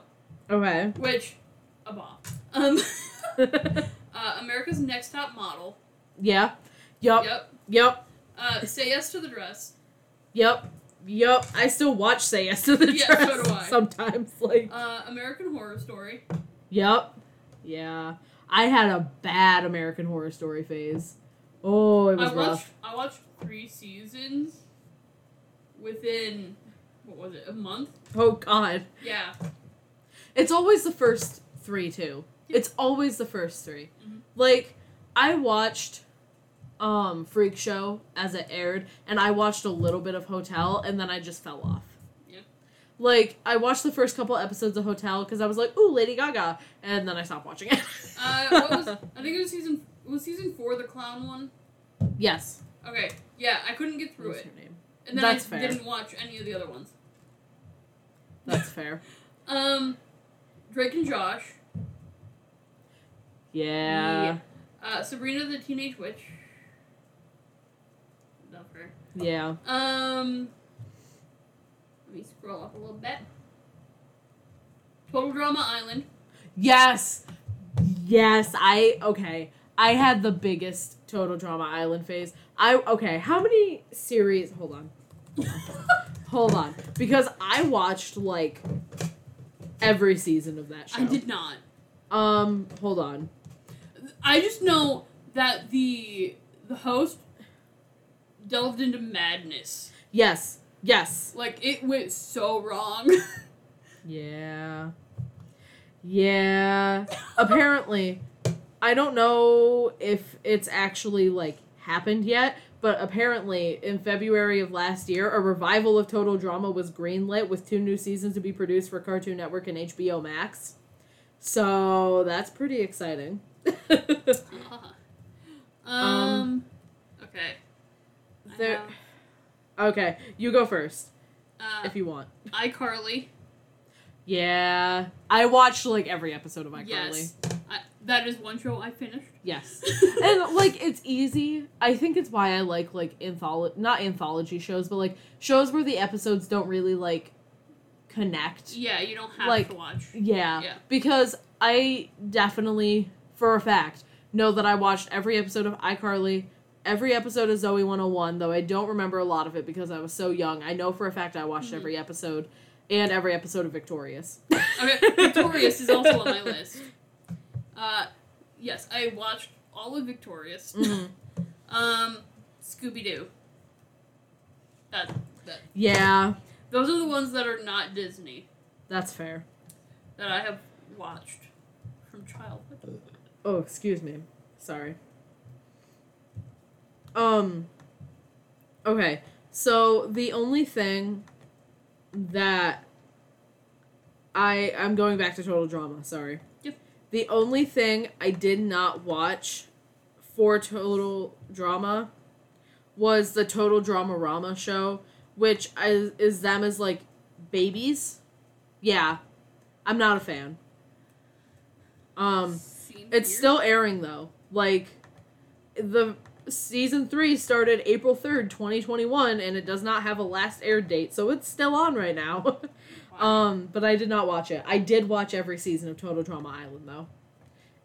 Okay. which a bop. Um, uh, America's Next Top Model. yeah. Yup. Yep. Yup. Uh, Say Yes to the Dress. Yep. Yup. I still watch Say Yes to the Yeah, Dress so do I. sometimes. Like. Uh, American Horror Story. Yep. Yeah. I had a bad American Horror Story phase. Oh, it was I rough. watched. I watched three seasons within what was it? A month? Oh God. Yeah. It's always the first three too. Yeah. It's always the first 3 Mhm. Like I watched um Freak Show as it aired, and I watched a little bit of Hotel, and then I just fell off. Yeah. Like I watched the first couple episodes of Hotel because I was like, "Ooh, Lady Gaga," and then I stopped watching it. Uh, what was? I think it was season. Was season four the clown one? yes. Okay. Yeah, I couldn't get through What's it. And then That's I fair. didn't watch any of the other ones. That's fair. Um, Drake and Josh, Yeah. uh, Sabrina the Teenage Witch. Yeah. Um, let me scroll up a little bit. Total Drama Island. Yes. Yes, I okay. I had the biggest Total Drama Island phase. I okay, how many series hold on. hold on. Because I watched like every season of that show. I did not. Um, hold on. I just know that the the host delved into madness. Yes. Yes. Like it went so wrong. Yeah. Yeah. Apparently, I don't know if it's actually like happened yet, but apparently in February of last year, a revival of Total Drama was greenlit with two new seasons to be produced for Cartoon Network and HBO Max. So that's pretty exciting. um, okay. There- okay, you go first uh, if you want. iCarly. Yeah, I watched like every episode of iCarly. Yes. I, that is one show I finished. Yes. and like it's easy. I think it's why I like like anthology not anthology shows, but like shows where the episodes don't really like connect. Yeah, you don't have Like- to watch. Yeah. Yeah. Because I definitely for a fact know that I watched every episode of iCarly, every episode of Zoey 101, though I don't remember a lot of it because I was so young. I know for a fact I watched Mhm. every episode and every episode of Victorious. Okay, Victorious is also on my list. Uh, yes, I watched all of Victorious. Mhm. Um, Scooby Doo. That that Yeah, those are the ones that are not Disney that's fair. that I have watched from childhood. Oh, excuse me. Sorry. Um Okay. So the only thing that I I'm going back to total drama, sorry. Yep. The only thing I did not watch for total drama was the total drama rama show, which is, is them as like babies. Yeah. I'm not a fan. Um Seen it's here. still airing though. Like the season 3 started April 3rd, 2021 and it does not have a last air date, so it's still on right now. Wow. um but I did not watch it. I did watch every season of Total Drama Island though.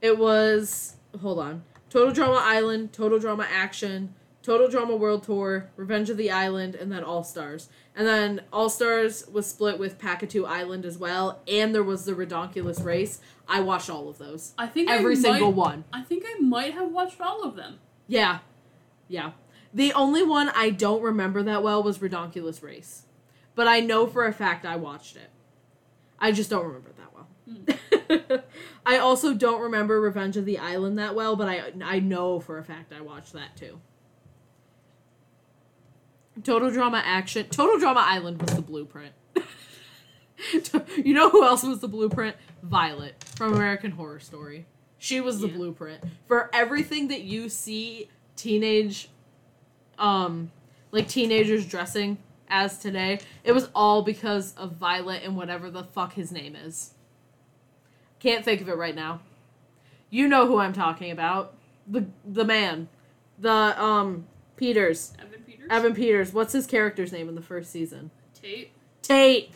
It was hold on. Total Drama Island, Total Drama Action, Total Drama World Tour, Revenge of the Island, and then All Stars. And then All Stars was split with Pahkitew Island as well, and there was the Ridonculous Race. I watched all of those. I think Every I single might, one. I think I might have watched all of them. Yeah. Yeah. The only one I don't remember that well was Ridonculous Race. But I know for a fact I watched it. I just don't remember it that well. Hmm. I also don't remember Revenge of the Island that well, but I I know for a fact I watched that too. Total Drama Action. Total Drama Island was the blueprint. you know who else was the blueprint? Violet from American Horror Story. She was the Yeah. blueprint for everything that you see teenage um like teenagers dressing as today. It was all because of Violet and whatever the fuck his name is. Can't think of it right now. You know who I'm talking about. The the man. The um Peters. Evan Peters. Evan Peters. What's his character's name in the first season? Tate. Tate.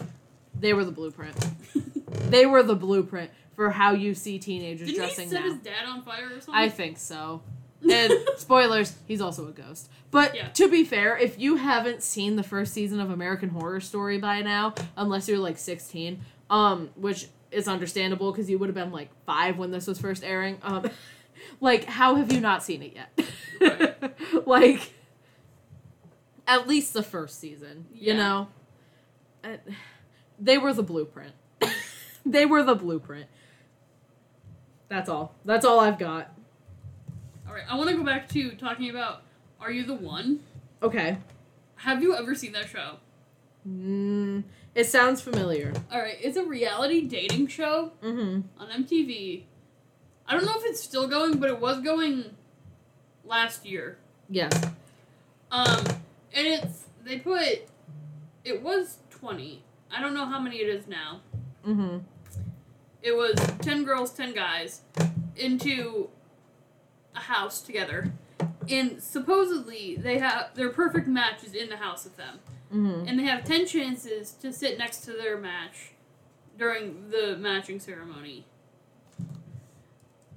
They were the blueprint. They were the blueprint for how you see teenagers Didn't he dressing set now. his dad on fire or something? I think so. And spoilers, he's also a ghost. But Yeah. to be fair, if you haven't seen the first season of American Horror Story by now, unless you're like 16, um, which is understandable because you would have been like five when this was first airing, um, like how have you not seen it yet? like, at least the first season, you know. Uh, they were the blueprint. they were the blueprint. That's all. That's all I've got. Right, I want to go back to talking about Are You the One? Okay. Have you ever seen that show? Mm, it sounds familiar. All right, it's a reality dating show Mm-hmm. on MTV. I don't know if it's still going, but it was going last year. Yes. Um, and it's they put it was twenty. I don't know how many it is now. Mm-hmm. It was ten girls, ten guys into a house together, and supposedly they have their perfect match is in the house with them, Mm-hmm. and they have ten chances to sit next to their match during the matching ceremony.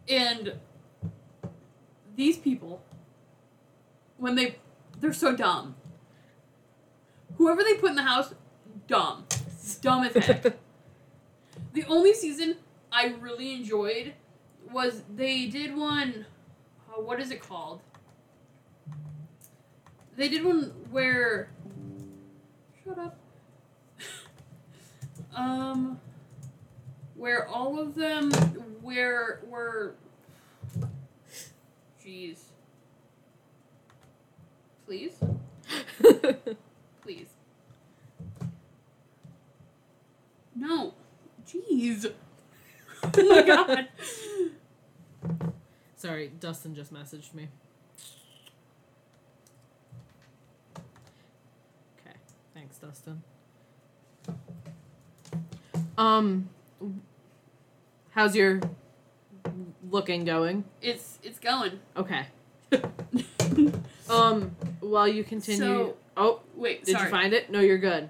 And these people, when they, they're so dumb. Whoever they put in the house, dumb. Dumb as heck. the only season I really enjoyed was they did one. Uh, what is it called? They did one where. Shut up. um, where all of them where were. Jeez. Please, please. No. Jeez. oh my god. Sorry, Dustin just messaged me. Okay, thanks, Dustin. Um, how's your looking going? It's it's going. Okay. Um, while you continue. So- oh, Wait, did sorry. you find it? No, you're good.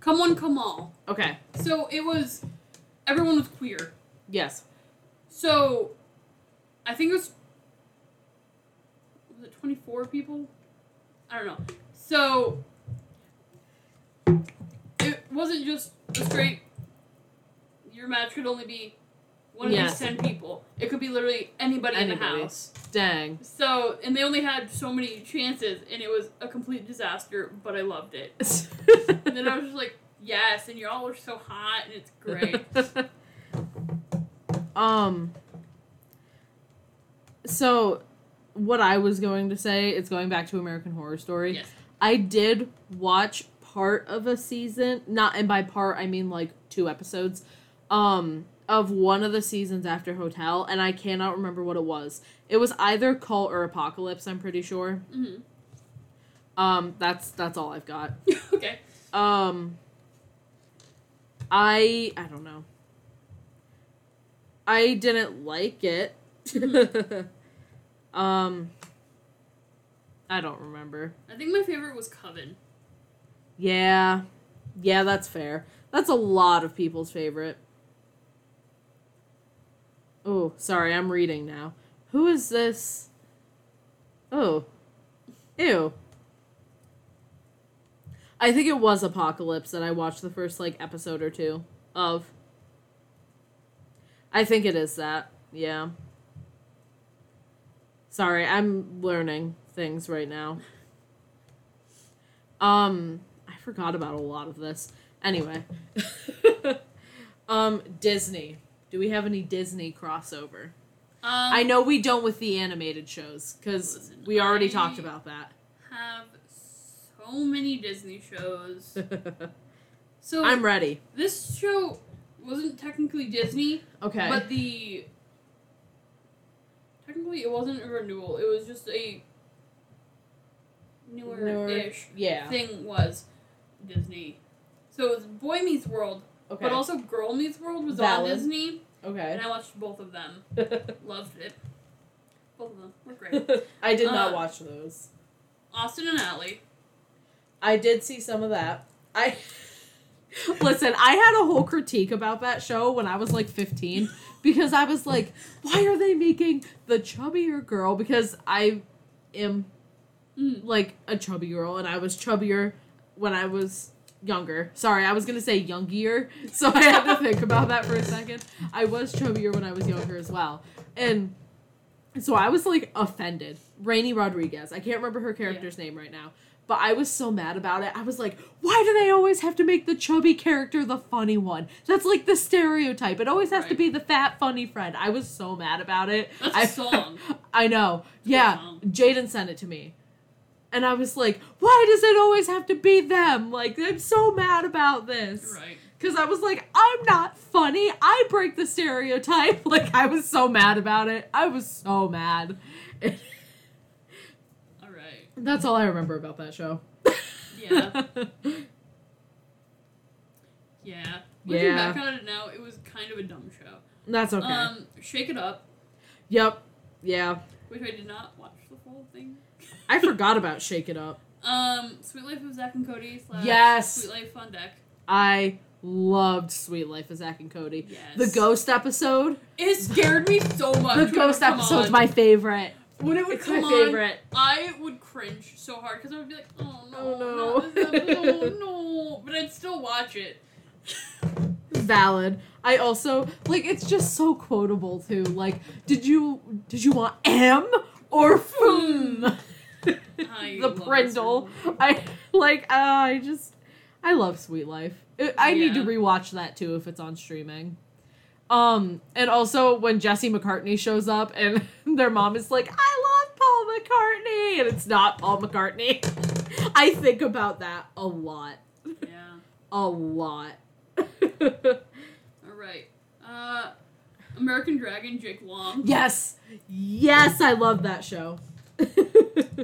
Come on, come all. Okay. So it was everyone was queer. Yes. So I think it was was it 24 people? I don't know. So it wasn't just a straight your match could only be one of Yes. these 10 people. It could be literally anybody, in the house. Dang. So, and they only had so many chances and it was a complete disaster, but I loved it. And then I was just like, yes, and y'all are so hot and it's great. um. So, what I was going to say, it's going back to American Horror Story. yes. I did watch part of a season, not and by part I mean like two episodes, um, of one of the seasons after Hotel, and I cannot remember what it was. It was either Cult or Apocalypse. I'm pretty sure. hmm Um, that's that's all I've got. okay. Um, I I don't know. I didn't like it. um, I don't remember. I think my favorite was Coven. Yeah, yeah, that's fair. That's a lot of people's favorite. Oh, sorry, I'm reading now. Who is this? Oh, ew. I think it was Apocalypse that I watched the first like episode or two of. I think it is that. Yeah. Sorry, I'm learning things right now. Um, I forgot about a lot of this. Anyway. um, Disney. Do we have any Disney crossover? Um, I know we don't with the animated shows because we already I- talked about that. have so many Disney shows. So I'm ready. this show wasn't technically Disney, Okay. but the technically it wasn't a renewal. It was just a Newer- newer-ish yeah. thing was Disney. So it was Boy Meets World, Okay. but also Girl Meets World was Valid. on Disney, okay. and I watched both of them. Loved it. Both of them were great. I did not Uh, watch those. Austin and Ally. I did see some of that. I listen. I had a whole critique about that show when I was like 15 because I was like, why are they making the chubbier girl? Because I am like a chubby girl, and I was chubbier when I was younger. Sorry, I was gonna say youngier, so I had to think about that for a second. I was chubbier when I was younger as well, and so I was like offended. Raini Rodriguez. I can't remember her character's name right now. But I was so mad about it. I was like, why do they always have to make the chubby character the funny one? That's like the stereotype. It always has to be the fat, funny friend. I was so mad about it. That's a I, song. I know. a Yeah. Jaden sent it to me. And I was like, why does it always have to be them? Like, I'm so mad about this. Right. Because I was like, I'm not funny. I break the stereotype. Like, I was so mad about it. I was so mad. That's all I remember about that show. Yeah. Yeah. Looking Yeah. back on it now, it was kind of a dumb show. That's okay. Um, Shake It Up, yep. Yeah. which I did not watch the whole thing. I forgot about Shake It Up. Um, Suite Life of Zack and Cody slash Yes. Suite Life on Deck. I loved Suite Life of Zack and Cody. Yes. The ghost episode. It scared me so much. The ghost episode's on. my favorite. When it would It's my come on. I would cringe so hard because I would be like, oh no, Oh, not no. no. But I'd still watch it. Valid. I also like it's just so quotable too. Like, did you did you want M or Fum? I the Prindle. I like. Uh, I just I love Suite Life. I need to Yeah. rewatch that too if it's on streaming. Um, and also when Jesse McCartney shows up and their mom is like, "I love Paul McCartney," and it's not Paul McCartney. I think about that a lot, Yeah. a lot. All right. Uh, American Dragon, Jake Long, yes, yes, I love that show.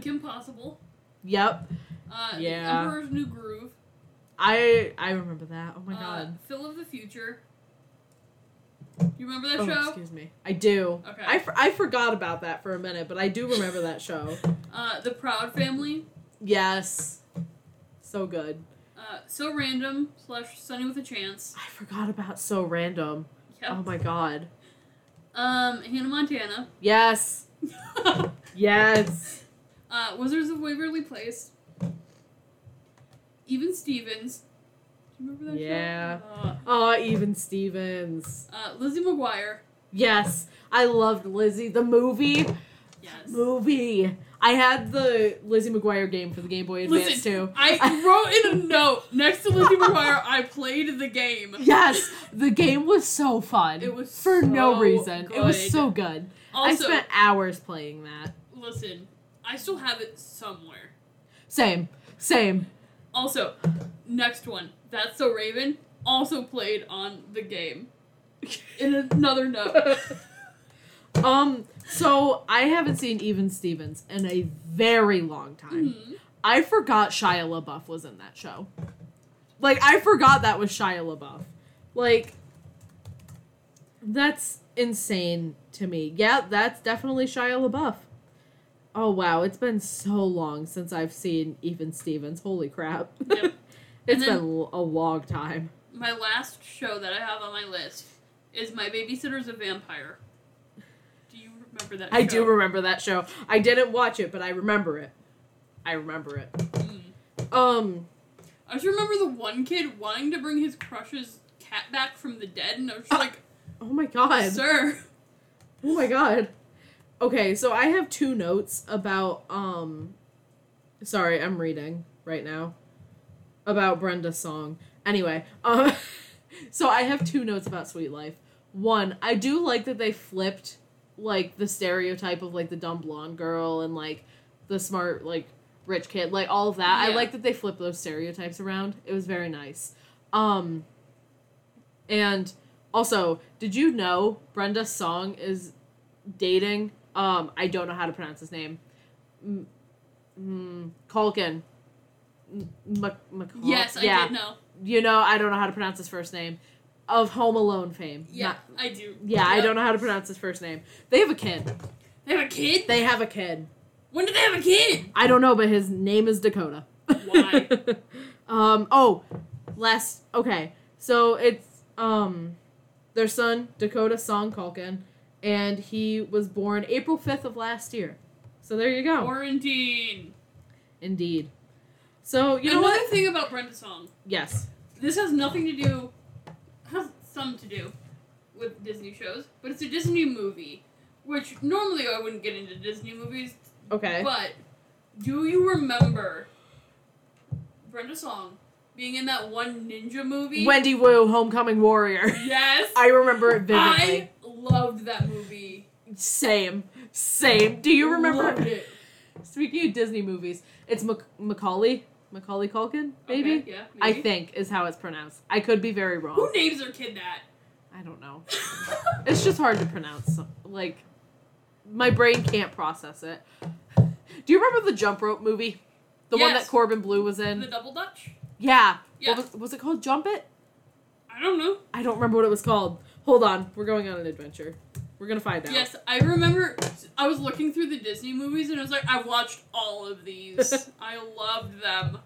Kim Possible, yep, uh, Yeah. Emperor's New Groove, I I remember that. Oh my uh, god. Phil of the Future. You remember that Oh, show? excuse me. I do. Okay. I, for- I forgot about that for a minute, but I do remember that show. Uh, the Proud Family, Yes. So good. uh, So Random slash Sunny with a Chance. I forgot about So Random. Yep. Oh my god. Um, Hannah Montana. Yes. Yes. uh, Wizards of Waverly Place. Even Stevens. Remember that Yeah. show? Uh, Oh, even Stevens. uh, Lizzie McGuire. Yes. I loved Lizzie. The movie. Yes. Movie. I had the Lizzie McGuire game for the Game Boy Advance Listen, too. I wrote in a note next to Lizzie McGuire. I played the game. Yes, the game was so fun. It was for no so reason. It was so good. I spent hours playing that. listen, I still have it somewhere. Same. Same. Also, next one. That's so Raven. Also played on the game. In another note. um, so I haven't seen Even Stevens in a very long time. Mhm. I forgot Shia LaBeouf was in that show. Like I forgot that was Shia LaBeouf. Like that's insane to me. Yeah, that's definitely Shia LaBeouf. Oh wow, it's been so long since I've seen Even Stevens. Holy crap. Yep. it's then- been a long time. My last show that I have on my list is My Babysitter's a Vampire. Do you remember that I show? do remember that show. I didn't watch it, but I remember it. I remember it. Mm. Um, I just remember the one kid wanting to bring his crush's cat back from the dead, and I was just Ah. like, oh my god. "Sir, Oh my god. Okay, so I have two notes about um sorry, I'm reading right now about Brenda Song. Anyway, um so I have two notes about Suite Life. One, I do like that they flipped like the stereotype of like the dumb blonde girl and like the smart like rich kid, like all of that. I like that they flipped those stereotypes around. It was very nice. Um and also, did you know Brenda's song is dating um I don't know how to pronounce his name. Mm, mm, Culkin. M- Mc- Macaul- yes, I yeah. did know. You know, I don't know how to pronounce his first name. Of Home Alone fame. Yeah, Not- I do. yeah, I don't know how to pronounce his first name. They have a kid. They have a kid. They have a kid. When did they have a kid? I don't know, but his name is Dakota. Why? um. Oh, last. Okay, so it's um, their son Dakota Song Culkin, and he was born April fifth of last year. So there you go. Quarantine. Indeed. So you know Another what? thing about Brenda Song. Yes. This has nothing to do. Has some to do with Disney shows, but it's a Disney movie, which normally I wouldn't get into Disney movies. Okay. But do you remember Brenda Song being in that one ninja movie? Wendy Wu, Homecoming Warrior. Yes. I remember it vividly. I loved that movie. Same. Same. Do you remember? Loved it. Speaking of Disney movies, it's Mac- Macaulay. Macaulay Culkin, maybe. Okay, yeah. I think is how it's pronounced. I could be very wrong. Who names their kid that? I don't know. It's just hard to pronounce. Like, my brain can't process it. Do you remember the Jump Rope movie? The one that Corbin Bleu was in? the double dutch. yeah. Yeah. Was, was it called Jump It? I don't know. I don't remember what it was called. Hold on. We're going on an adventure. We're to find out. Yes, I remember. I was looking through the Disney movies and I was like, I watched all of these. I loved them.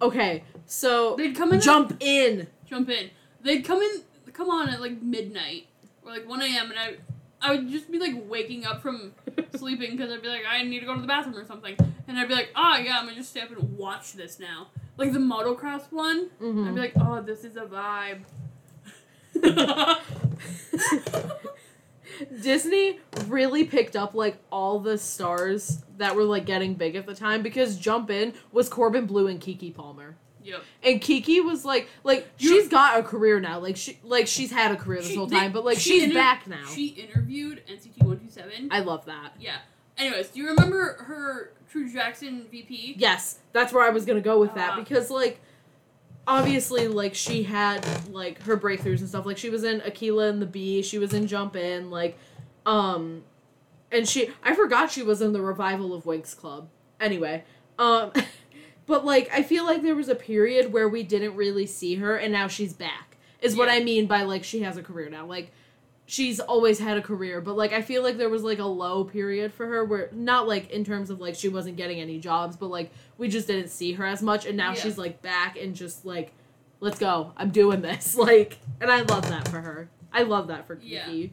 Okay. So, They'd come in. Jump In. Jump in. they'd come in, come on at like midnight or like one a.m. and I, I would just be like waking up from sleeping because I'd be like, I need to go to the bathroom or something, and I'd be like, oh yeah, I'm gonna just stay up and watch this now. Like the motocross one, I'd Mhm. be like, oh, this is a vibe. Disney really picked up like all the stars that were like getting big at the time because Jump In was Corbin Bleu and Keke Palmer. yep. And Keke was like like You- she's got a career now. Like she like she's had a career this She- whole they- time, but like she she's inter- back now. She interviewed NCT one two seven. I love that. Yeah. Anyways, do you remember her True Jackson VP? Yes, that's where I was gonna go with that Ah. because like obviously like she had like her breakthroughs and stuff. Like she was in Akeelah and the Bee, she was in Jump In, like um and she I forgot she was in the revival of Winx Club. Anyway, um but like I feel like there was a period where we didn't really see her and now she's back. Is what I mean by like she has a career now. Like she's always had a career, but like I feel like there was like a low period for her where not like in terms of like she wasn't getting any jobs, but like we just didn't see her as much and now Yeah. she's like back and just like let's go. I'm doing this. Like and I love that for her. I love that for Keke. Yeah.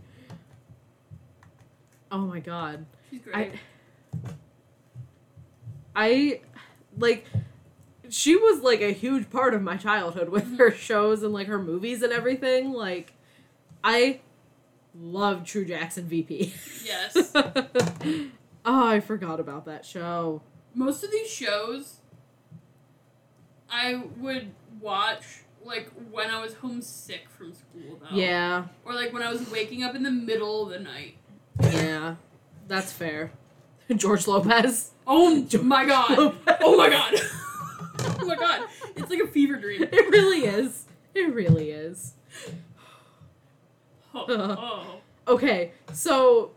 Oh my god. She's great. I I like she was like a huge part of my childhood with mm-hmm. her shows and like her movies and everything. Like I love True Jackson VP. yes. oh, I forgot about that show. Most of these shows I would watch like when I was homesick from school though. Yeah, Or like when I was waking up in the middle of the night. yeah. That's fair. George Lopez. Oh my god. Lopez. Oh my god. oh my god. It's like a fever dream. It really is. It really is. Oh. Okay, so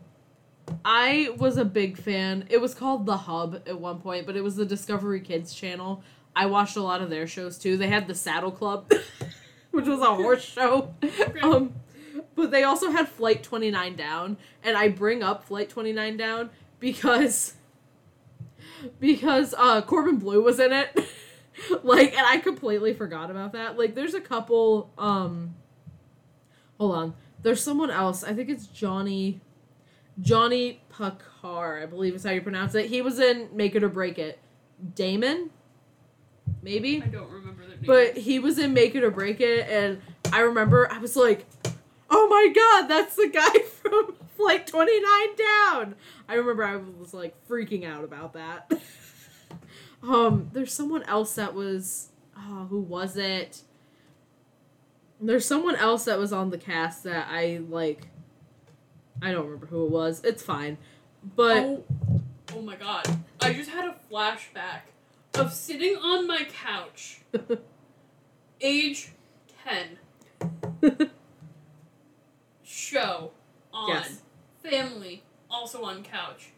I was a big fan. It was called The Hub at one point, but it was the Discovery Kids channel. I watched a lot of their shows too. They had the Saddle Club, which was a horse show. Um, but they also had Flight 29 Down, and I bring up Flight 29 Down because because uh Corbin Bleu was in it. like and I completely forgot about that. Like there's a couple um Hold on. There's someone else. I think it's Johnny Johnny Pacar, I believe is how you pronounce it. He was in Make It or Break It. Damon? Maybe? I don't remember their names. But he was in Make It or Break It, and I remember I was like, oh my god, that's the guy from Flight 29 Down. I remember I was like freaking out about that. um, there's someone else that was, oh, who was it? There's someone else that was on the cast that I like. I don't remember who it was. It's fine. But oh, oh my god. I just had a flashback of sitting on my couch, age 10, show on, Yes. family also on couch,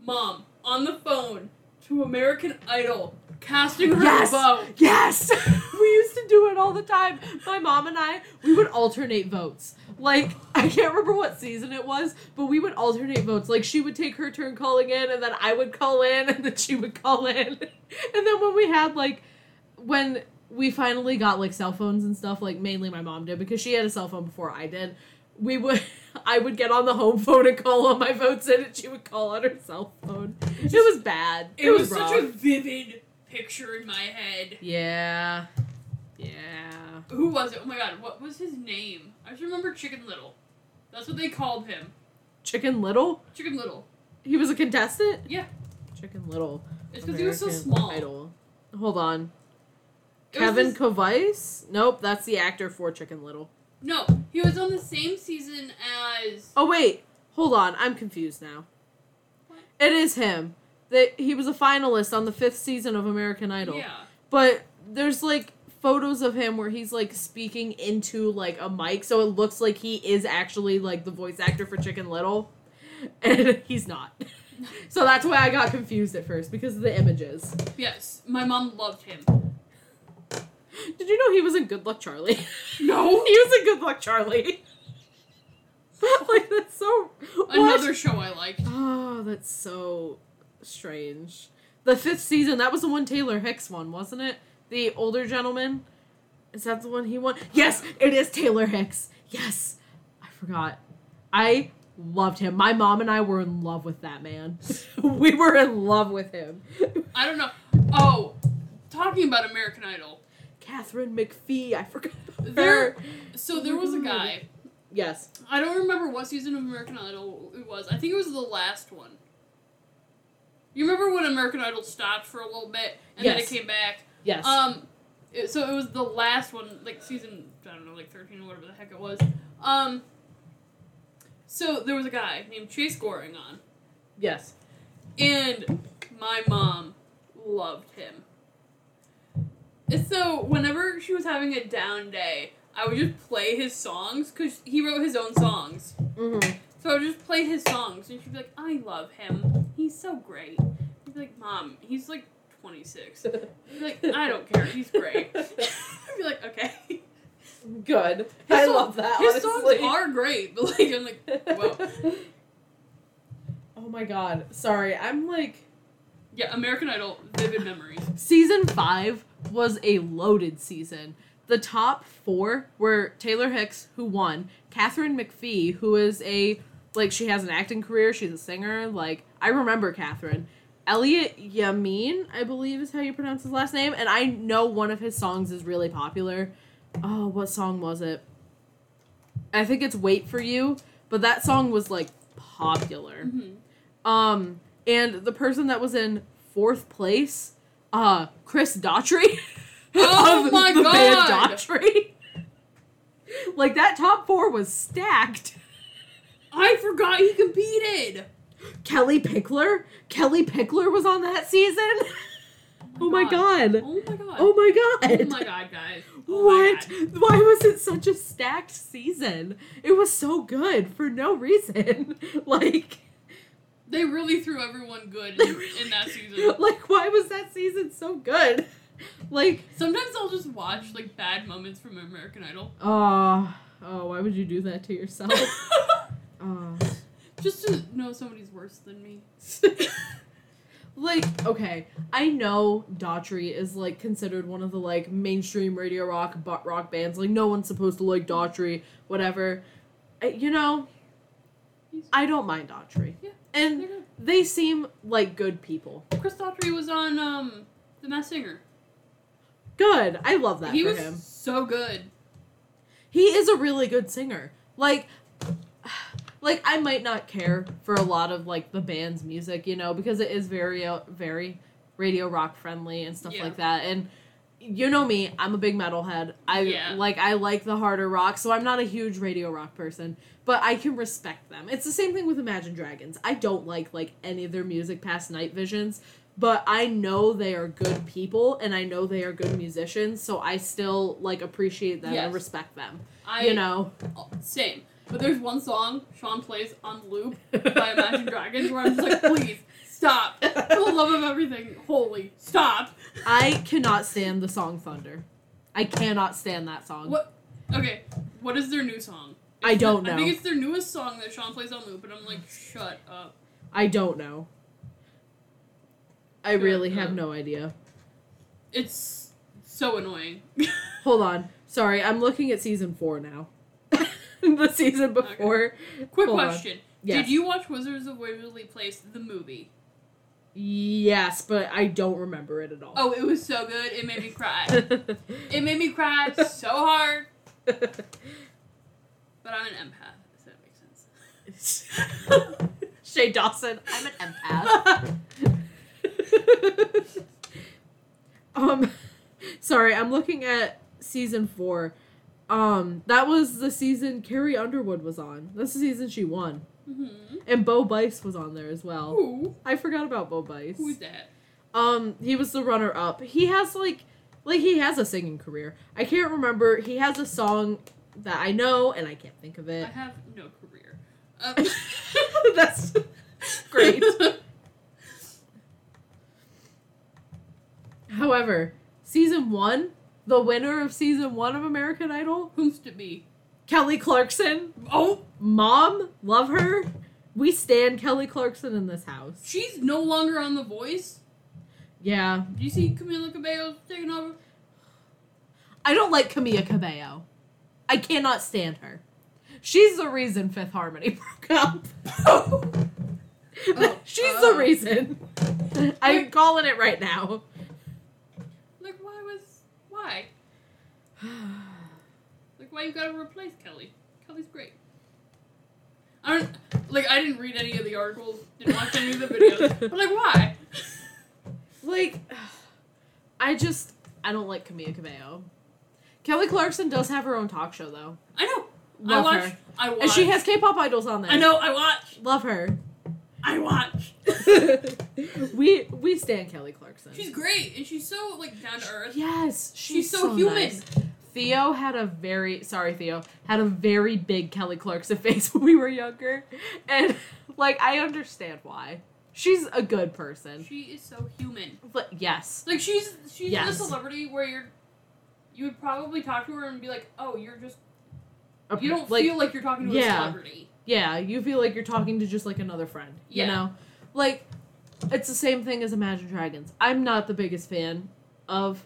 mom on the phone to American Idol, casting her Yes! vote. Yes! we used to do it all the time. My mom and I, we would alternate votes. Like, I can't remember what season it was, but we would alternate votes. Like, she would take her turn calling in, and then I would call in, and then she would call in. And then when we had, like, when we finally got, like, cell phones and stuff, like, mainly my mom did, because she had a cell phone before I did, we would, I would get on the home phone and call on my votes in, and she would call on her cell phone. It was bad. It, was, rough. such a vivid picture in my head. Yeah. Yeah. Who was it? Oh my god, what was his name? I just remember Chicken Little. That's what they called him. Chicken Little? Chicken Little. He was a contestant? Yeah. Chicken Little. It's because he was so small. Idol. Hold on. It was Kevin this- Covais? Nope, that's the actor for Chicken Little. No, he was on the same season as. Oh wait, hold on. I'm confused now. What? It is him. That he was a finalist on the fifth season of American Idol. Yeah. But there's like photos of him where he's like speaking into like a mic, so it looks like he is actually like the voice actor for Chicken Little, and he's not. So that's why I got confused at first because of the images. Yes, my mom loved him. Did you know he was in Good Luck Charlie? No. he was in Good Luck Charlie. like that's so what? Another show I like. Oh, that's so strange. The fifth season, that was the one Taylor Hicks one, wasn't it? The older gentleman. Is that the one he won? Yes, it is Taylor Hicks. Yes. I forgot. I loved him. My mom and I were in love with that man. we were in love with him. I don't know. Oh, talking about American Idol. Katharine McPhee. I forgot There, so there was a guy. Yes. I don't remember what season of American Idol it was. I think it was the last one. You remember when American Idol stopped for a little bit and then it came back? Yes. Um, it- so it was the last one, like season I don't know, like thirteen or whatever the heck it was. Um, so there was a guy named Chase Goehring on, yes. and my mom loved him. So whenever she was having a down day, I would just play his songs because he wrote his own songs. Mm-hmm. So I would just play his songs, and she'd be like, "I love him. He's so great." I'd be like, "Mom, he's like 26." I'd be like, "I don't care. He's great." I'd be like, "Okay." Good. His I song- love that. His honestly. songs are great, but like, I'm like, whoa. oh my god. Sorry. I'm like Yeah, American Idol, vivid memories. season 5 was a loaded season. The top 4 were Taylor Hicks who won, Katharine McPhee who is a like she has an acting career, she's a singer, like I remember Katharine. Elliott Yamin, I believe is how you pronounce his last name, and I know one of his songs is really popular. Oh, what song was it? I think it's Wait for You, but that song was like popular. Mhm. Um, and the person that was in fourth place, uh, Chris Daughtry. Oh my the band God! Daughtry. like that top four was stacked. I forgot he competed. Kellie Pickler. Kellie Pickler was on that season. Oh my god. Oh my god. Oh my god. Oh my god, guys. Oh What? God. Why was it such a stacked season? It was so good for no reason. like, They really threw everyone good in, really in that season. like why was that season so good? Like, Sometimes I'll just watch like bad moments from American Idol. oh, oh, why would you do that to yourself? Oh. just to know somebody's worse than me. like, okay, I know Daughtry is like considered one of the like mainstream radio rock butt rock bands. Like, no one's supposed to like Daughtry, whatever. I, you know, I don't mind Daughtry, Yeah, and they seem like good people. Chris Daughtry was on um The Masked Singer. Good, I love that he for was him. so good. He is a really good singer. Like like I might not care for a lot of like the band's music, you know, because it is very uh, very radio rock friendly and stuff Yeah. like that. And you know me, I'm a big metalhead. I Yeah. like I like the harder rock, so I'm not a huge radio rock person, but I can respect them. It's the same thing with Imagine Dragons. I don't like like any of their music past Night Visions, but I know they are good people and I know they are good musicians, so I still like appreciate them Yes. and respect them. I you know. oh, same. But there's one song Sean plays on loop by Imagine Dragons where I'm just like, please stop. For the love of everything, holy stop. I cannot stand the song Thunder. I cannot stand that song. What? Okay, what is their new song? I It's don't know. I think it's their newest song that Sean plays on loop, and I'm like, shut up. I don't know. I Shut really have no idea. It's so annoying. Hold on. Sorry, I'm looking at season four now. the season before. Quick Hold question: Yes. Did you watch Wizards of Waverly Place the movie? Yes, but I don't remember it at all. Oh, it was so good. It made me cry. it made me cry so hard. But I'm an empath, so that makes sense. Shane Dawson, I'm an empath. um, sorry, I'm looking at season four. Um, that was the season Carrie Underwood was on. That's the season she won, Mm-hmm. and Bo Bice was on there as well. Who? I forgot about Bo Bice. Who's that? Um, he was the runner up. He has like, like he has a singing career. I can't remember. He has a song that I know, and I can't think of it. I have no career. Um, That's great. However, season one, the winner of season one of American Idol, Who's to be? Kelly Clarkson. Oh, Mom, love her. We stand Kelly Clarkson in this house. she's no longer on The Voice. Yeah, Do you see Camila Cabello taking over? I don't like Camila Cabello. I cannot stand her. She's the reason Fifth Harmony broke up. Oh, she's the oh. reason. I'm calling it right now. Like, why was why? Why you gotta replace Kelly? Kelly's great. I don't like. I didn't read any of the articles. Didn't watch any of the videos. But like, why? Like, I just I don't like Camila Cabello. Kelly Clarkson does have her own talk show though, I know. Love I watch. her. I watch. and she has K-pop idols on there. I know. I watch. Love her. I watch. we we stand Kelly Clarkson. She's great, and she's so like down to earth. yes, she's, She's so human. nice. Theo had a very sorry Theo had a very big Kelly Clarkson face when we were younger, and like I understand why. She's a good person, She is so human. but yes, Like she's she's Yes. the celebrity where you're. You would probably talk to her and be like, "Oh, you're just a- you don't like feel like you're talking to a celebrity." yeah, you feel like you're talking to just like another friend. Yeah. You know, like it's the same thing as Imagine Dragons. I'm not the biggest fan of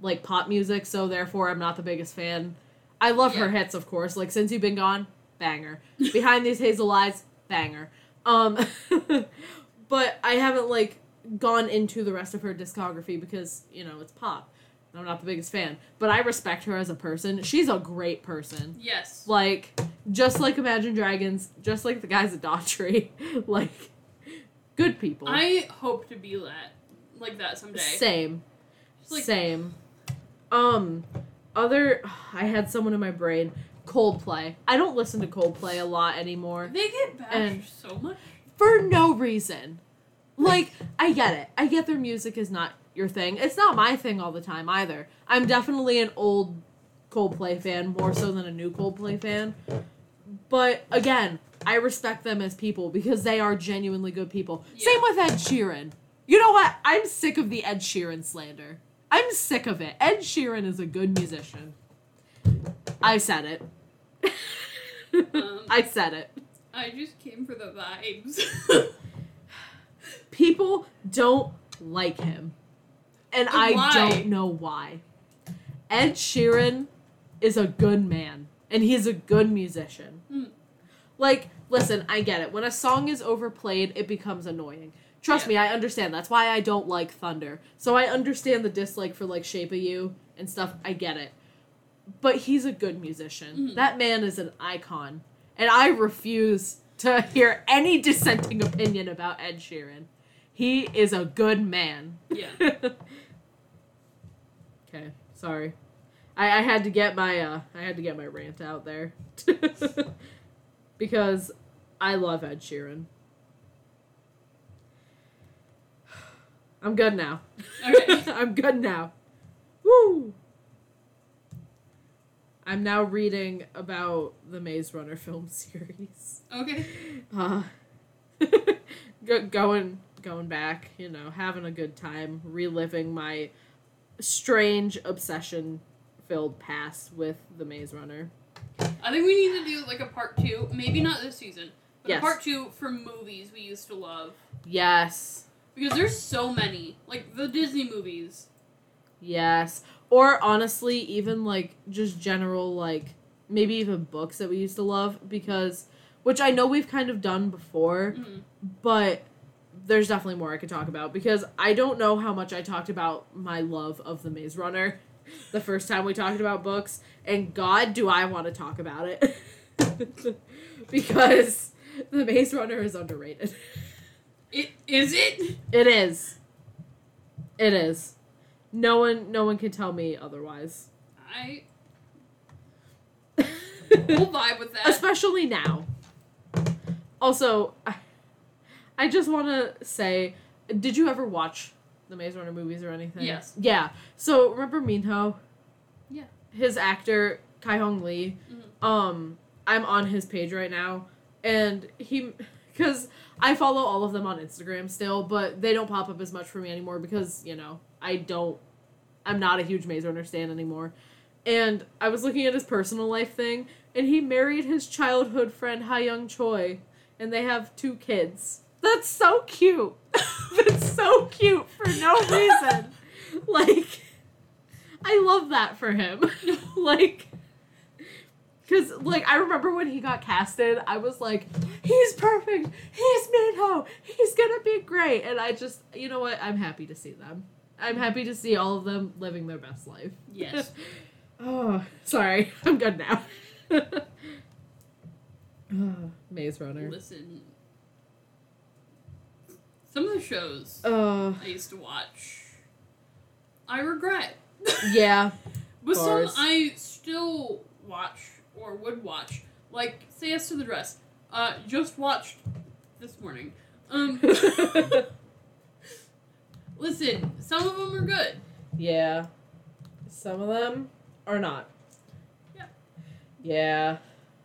like pop music, so therefore I'm not the biggest fan. I love her hits, of course. Like since you've been gone, banger. Behind these hazel eyes, banger. Um, but I haven't like gone into the rest of her discography because you know it's pop. I'm not the biggest fan, but I respect her as a person. She's a great person. Yes. Like just like Imagine Dragons, just like the guys at Daughtry, like good people. I hope to be that like that someday. Same. Like- Same. Um, other, I had someone in my brain. Coldplay. I don't listen to Coldplay a lot anymore They get bashed And- so much. for no reason. Like, I get it. I get their music is not your thing. It's not my thing all the time either. I'm definitely an old Coldplay fan, more so than a new Coldplay fan. But again, I respect them as people because they are genuinely good people. Yeah. Same with Ed Sheeran. You know what? I'm sick of the Ed Sheeran slander. I'm sick of it. Ed Sheeran is a good musician. I said it. Um, I said it. I just came for the vibes. people don't like him. And But I don't know why. Ed Sheeran is a good man and he's a good musician. Hmm. Like, listen, I get it. When a song is overplayed, it becomes annoying. Trust Yeah. me, I understand. That's why I don't like Thunder. So I understand the dislike for like Shape of You and stuff. I get it. But he's a good musician. Mhm. That man is an icon. And I refuse to hear any dissenting opinion about Ed Sheeran. He is a good man. yeah. okay, sorry. I, I had to get my uh I had to get my rant out there. because I love Ed Sheeran. I'm good now. Okay. I'm good now. Woo! I'm now reading about the Maze Runner film series. Okay. Uh, go, going going back, you know, having a good time, reliving my strange obsession filled past with the Maze Runner. I think we need to do like a part two. Maybe not this season, but Yes. a part two for movies we used to love. Yes. Because there's so many. Like the Disney movies. Yes. Or honestly, even like just general like maybe even books that we used to love because which I know we've kind of done before, Mhm. but there's definitely more I could talk about because I don't know how much I talked about my love of the Maze Runner the first time we talked about books, and God, do I want to talk about it because the Maze Runner is underrated. It is it? It is. It is. No one, no one can tell me otherwise. I we'll vibe with that. especially now. Also, I, I just want to say, did you ever watch the Maze Runner movies or anything? Yes. Yeah. So remember Minho? Yeah. His actor Ki Hong Lee. Mhm. Um, I'm on his page right now, and he, because I follow all of them on Instagram still, but they don't pop up as much for me anymore because you know I don't, I'm not a huge Maze Runner stan anymore. And I was looking at his personal life thing, and he married his childhood friend Ha Young Choi, and they have two kids. That's so cute. That's so cute for no reason. like, I love that for him. like, because like I remember when he got casted, I was like, he's perfect. He's Minho. He's gonna be great. And I just, you know what? I'm happy to see them. I'm happy to see all of them living their best life. Yes. oh, sorry. I'm good now. Ah, Maze Runner. Listen. Some of the shows Uh, I used to watch, I regret. yeah. But some I still watch or would watch. Like Say Yes to the Dress. Uh, just watched this morning. Um, listen, some of them are good. yeah. Some of them are not. Yeah. Yeah.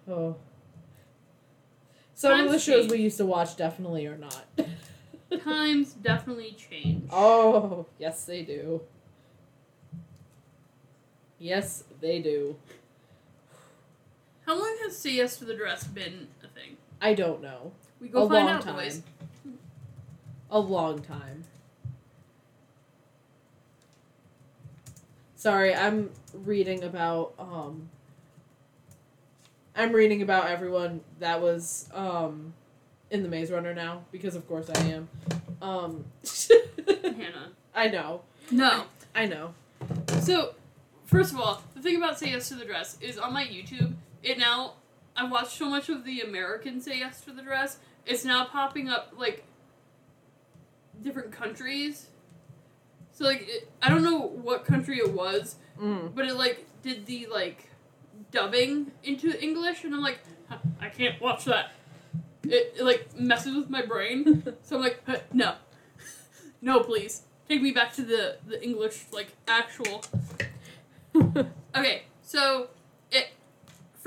Oh. Some of the shows change. we used to watch definitely are not. Times definitely change. oh, yes, they do. Yes, they do. How long has Say Yes to the Dress been a thing? I don't know. We go a find long out, time. boys. A long time. Sorry, I'm reading about um I'm reading about everyone that was um in the Maze Runner now because of course I am. Um Hannah. I know. No. I know. So, first of all, the thing about Say Yes to the Dress is on my YouTube, it now, I watched so much of the American Say Yes to the Dress, it's now popping up, like, different countries. So, like, it, I don't know what country it was, Mm. but it, like, did the, like, dubbing into English, and I'm like, "Huh, I can't watch that. It, it like, messes with my brain. So I'm like, "Huh, no. no, please. Take me back to the, the English, like, actual. Okay, so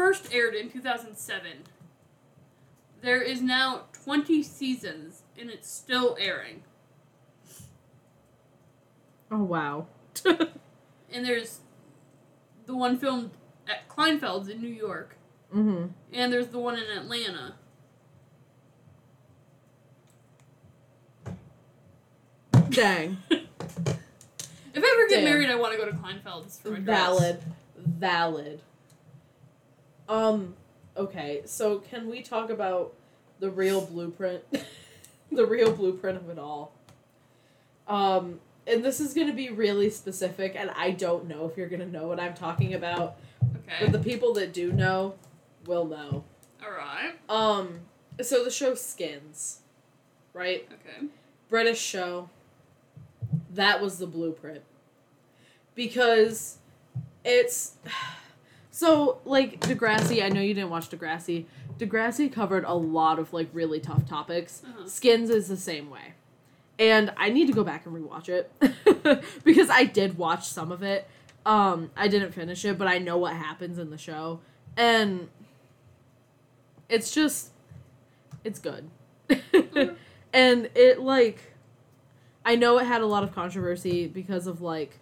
first aired in 2007. There is now 20 seasons, and it's still airing. oh wow. And there's the one filmed at Kleinfeld's in New York, mhm. and there's the one in Atlanta. Dang. If I ever get Damn. married, I want to go to Kleinfeld's for my dress. Valid. Um, okay, so can we talk about the real blueprint? the real blueprint of it all. Um, and this is gonna be really specific, and I don't know if you're gonna know what I'm talking about, Okay. but the people that do know will know. All right. Um, so the show Skins, right? Okay. British show. That was the blueprint. Because it's so like Degrassi, I know you didn't watch Degrassi. Degrassi covered a lot of like really tough topics. Uh-huh. Skins is the same way. And I need to go back and rewatch it because I did watch some of it. Um I didn't finish it, but I know what happens in the show. And it's just it's good. and it like I know it had a lot of controversy because of like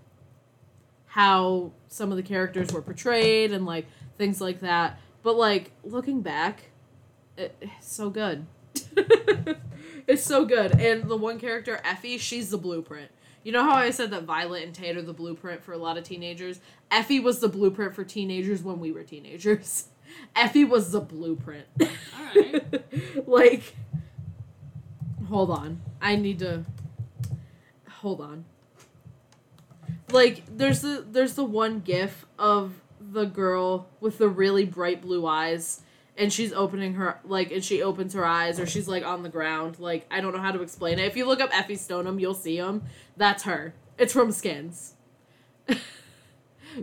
how some of the characters were portrayed and like things like that. But like looking back, it, it's so good. it's so good. And the one character, Effy, she's the blueprint. You know how I said that Violet and Tate are the blueprint for a lot of teenagers? Effy was the blueprint for teenagers when we were teenagers. Effy was the blueprint. Alright. like, hold on. I need to. Hold on. Like, there's the there's the one gif of the girl with the really bright blue eyes, and she's opening her like, and she opens her eyes, or she's like on the ground. Like, I don't know how to explain it. If you look up Effy Stonem, you'll see him. That's her. It's from Skins.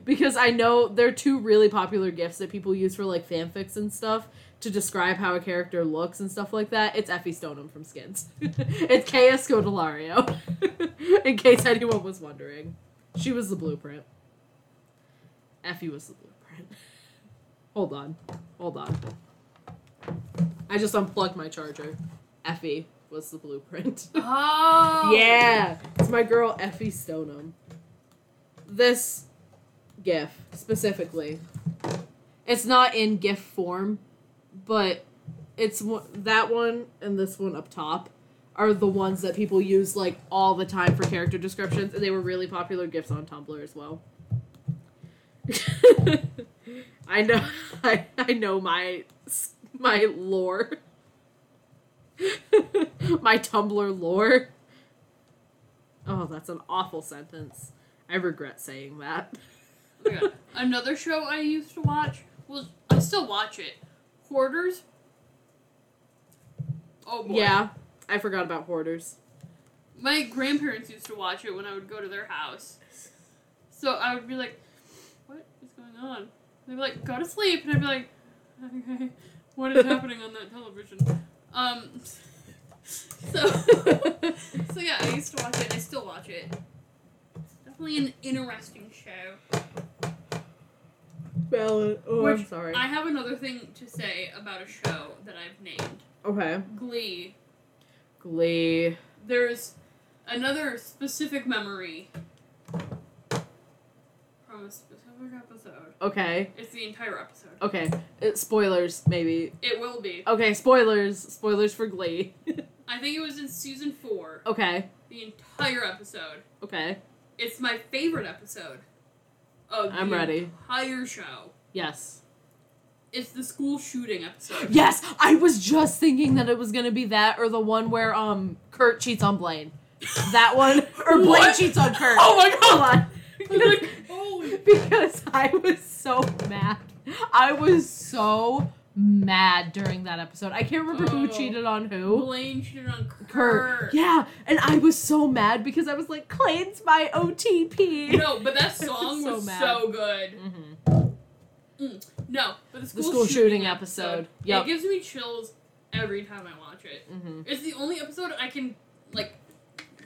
because I know they're two really popular gifs that people use for like fanfics and stuff to describe how a character looks and stuff like that. It's Effy Stonem from Skins. it's Kaya Scodelario. In case anyone was wondering, she was the blueprint. Effy was the blueprint. Hold on, hold on. I just unplugged my charger. Effy was the blueprint. Oh. Yeah, it's my girl Effy Stonem. This GIF specifically, it's not in GIF form, but it's one- that one and this one up top are the ones that people use like all the time for character descriptions, and they were really popular GIFs on Tumblr as well. I know. I, I know my my lore. my Tumblr lore. Oh, that's an awful sentence. I regret saying that. Oh my God. Another show I used to watch was I still watch it. Hoarders. Oh boy. Yeah, I forgot about hoarders. My grandparents used to watch it when I would go to their house. So I would be like, "What is going on?" They'd be like, "Go to sleep," and I'd be like, "Okay, what is happening on that television?" Um. So. so yeah, I used to watch it. and I still watch it. Definitely an interesting show. Ballad. Oh, Which I'm sorry. I have another thing to say about a show that I've named okay. Glee. Glee. There's another specific memory from a specific episode. Okay. It's the entire episode. Okay. It, spoilers, maybe. It will be. Okay, spoilers. Spoilers for Glee. I think it was in season four. okay. The entire episode. Okay. It's my favorite episode of I'm the ready. entire show. Yes. It's the school shooting episode. Yes, I was just thinking that it was gonna be that or the one where um Kurt cheats on Blaine. That one or Blaine cheats on Kurt. Oh my God. Like, holy. because I was so mad. I was so mad during that episode. I can't remember who Oh. cheated on who. Blaine cheated on Kurt. Kurt. Yeah, and I was so mad because I was like, Klaine's my OTP. No, but that I was song so was so good. hmm No, but the school, school shooting episode. Yep. It gives me chills every time I watch it. hmm It's the only episode I can like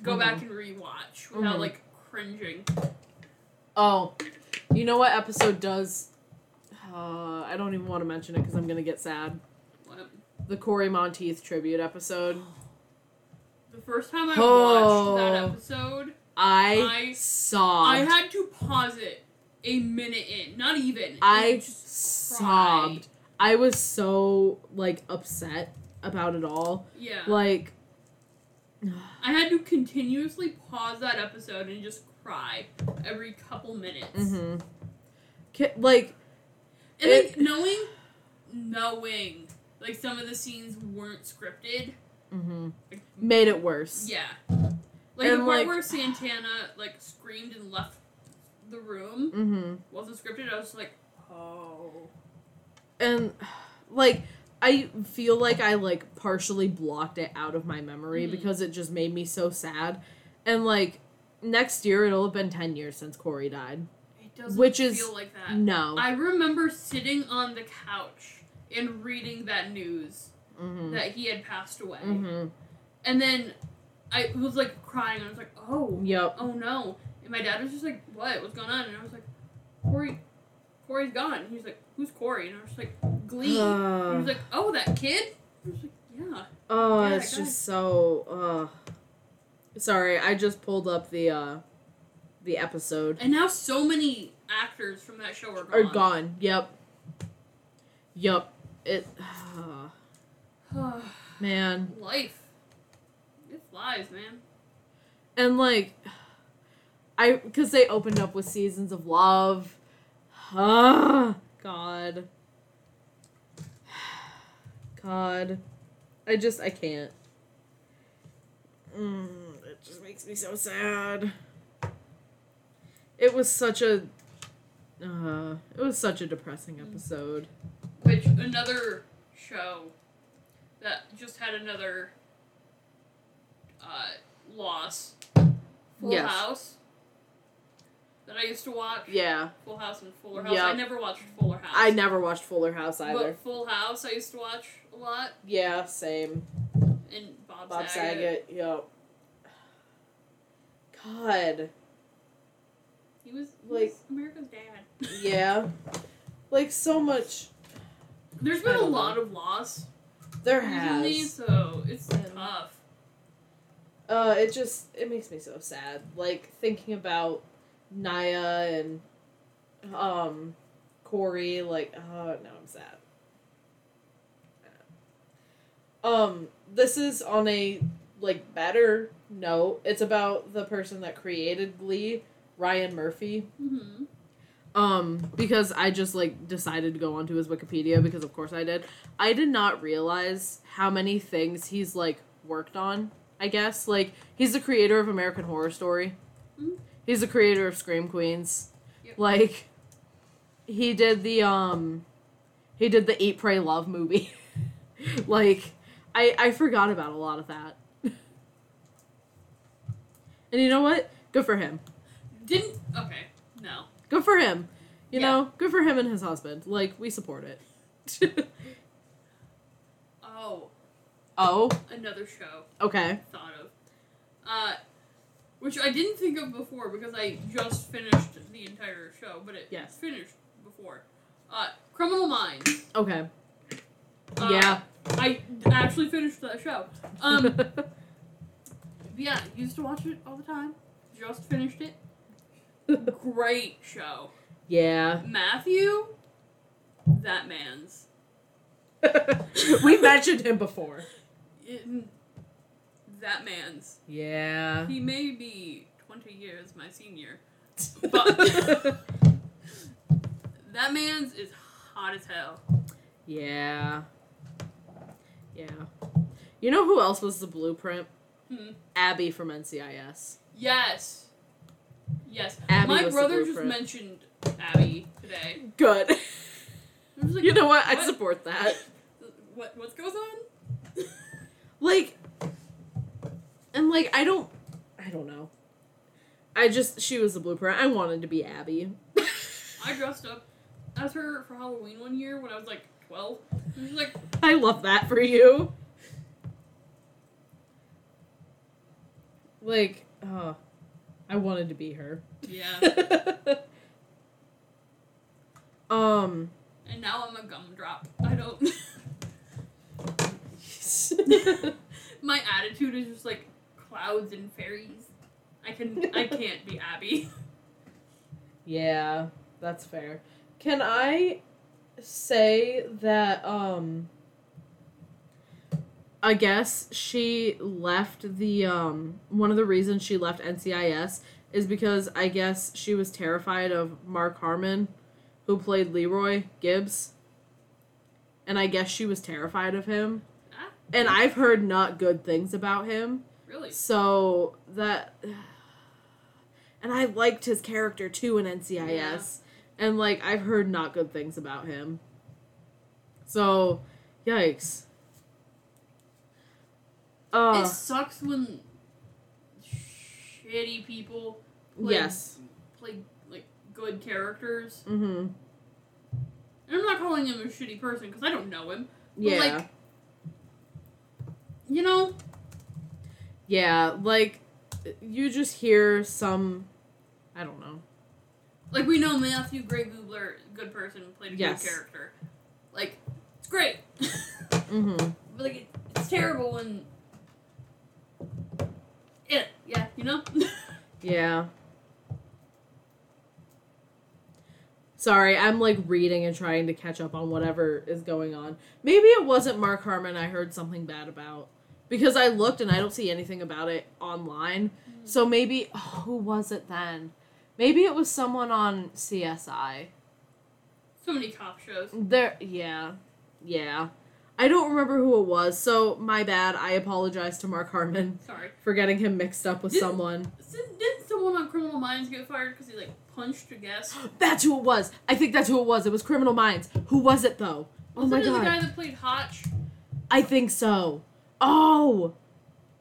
go Mhm. back and rewatch without Mhm. like cringing. Oh, you know what episode does? Uh, I don't even want to mention it because I'm gonna get sad. What? The Cory Monteith tribute episode. The first time I Oh. watched that episode, I, I- sobbed. I had to pause it a minute in. Not even. I It just cried. sobbed. I was so like upset about it all. Yeah. Like, I had to continuously pause that episode and just cry every couple minutes. mm-hmm. Like, And It- like knowing, knowing, like some of the scenes weren't scripted. mm-hmm. Like, made it worse. yeah, like the And, part like- where Santana like screamed and left the room Mm-hmm. wasn't scripted. I was like, oh, and like I feel like I like partially blocked it out of my memory Mhm. because it just made me so sad. And like next year it'll have been 10 years since Cory died. it doesn't Which is- feel like that. No. I remember sitting on the couch and reading that news Mhm. that he had passed away, Mhm. and then I was like crying. I was like, oh, Yep. oh no. And my dad was just like, what? What's going on? And I was like, Cory, Cory's gone. And he was like, who's Cory? And I was like, Glee. and he Uh, was like, oh, that kid? I was like, yeah. oh, yeah, it's just so uh Sorry, I just pulled up the uh the episode. And now so many actors from that show are gone. Are gone. Yep. Yep. It man. Life. It flies, man. and like i because they opened up with seasons of love. Ah god. God. I just i can't. Mm, it just makes me so sad. It was such a uh it was such a depressing episode. Which, another show that just had another uh, loss. Full Yes. House. That I used to watch. yeah Full House and Fuller House. Yep. I never watched Fuller House. i never watched fuller house either But Full House, I used to watch a lot. yeah same And Bob, Bob Saget. Saget, yep. God, He was he Like- was America's dad. yeah, like so much. There's been a don't know. lot of loss There recently, has. so it's And- tough. Uh, it just it makes me so sad. Like thinking about Naya and um Cory. Like, oh now I'm sad. Um, this is on a like better note. It's about the person that created Glee, Ryan Murphy. Mm-hmm. Um, because I just like decided to go onto his Wikipedia because of course I did. I did not realize how many things he's like worked on. I guess like he's the creator of American Horror Story. Mhm. He's the creator of Scream Queens. Yep. Like he did the um he did the Eat Pray Love movie. like I I forgot about a lot of that. and you know what? Good for him. Didn't okay. No. Good for him. You Yeah. know, good for him and his husband. Like we support it. Oh, oh, another show okay. thought of. Uh, which I didn't think of before because I just finished the entire show, but it Yes. finished before. Uh, Criminal Minds. Okay. Uh, yeah. I actually finished that show. Um, yeah, used to watch it all the time. Just finished it. Great show. yeah. Matthew, that man's. we mentioned him before. In, that man's. Yeah. He may be 20 years my senior, but that man's is hot as hell. yeah. Yeah. You know who else was the blueprint? Hmm. Abby from NCIS. Yes. Yes. Abby my brother just mentioned Abby today. Good. Like, you know what? I support that. What what goes on? Like and like I don't I don't know. I just she was the blueprint. I wanted to be Abby. I dressed up as her for Halloween one year when I was like 12. I was like, I love that for you. Like, uh, I wanted to be her. yeah. um, and now I'm a gumdrop. I don't. My attitude is just like clouds and fairies. I can I can't be Abby. yeah, that's fair. Can I say that, um, I guess she left the, um, one of the reasons she left NCIS is because I guess she was terrified of Mark Harmon, who played Leroy Gibbs. And I guess she was terrified of him. Ah, And I've heard not good things about him. Really? So that. And I liked his character too in NCIS. Yeah. And like, I've heard not good things about him. So, yikes. it Uh, sucks when shitty people play, yes. play like good characters. Mm hmm. And I'm not calling him a shitty person because I don't know him. But, Yeah. like- You know, yeah. Like, you just hear some. I don't know. like we know Matthew Gray Gubler, good person, played a Yes. good character. Like it's great. Mm hmm. But like it, it's terrible when it yeah you know Yeah. Sorry, I'm like reading and trying to catch up on whatever is going on. Maybe it wasn't Mark Harmon I heard something bad about. Because I looked and I don't see anything about it online. So maybe oh, who was it then? Maybe it was someone on CSI. so many cop shows. There yeah. Yeah. I don't remember who it was, so my bad. I apologize to Mark Harmon Sorry. for getting him mixed up with Didn't- someone. Didn't didn't someone on Criminal Minds get fired because he like punched a guest? That's who it was. I think that's who it was. It was Criminal Minds. Who was it though? Oh Wasn't my it the guy that played Hotch? I think so. Oh.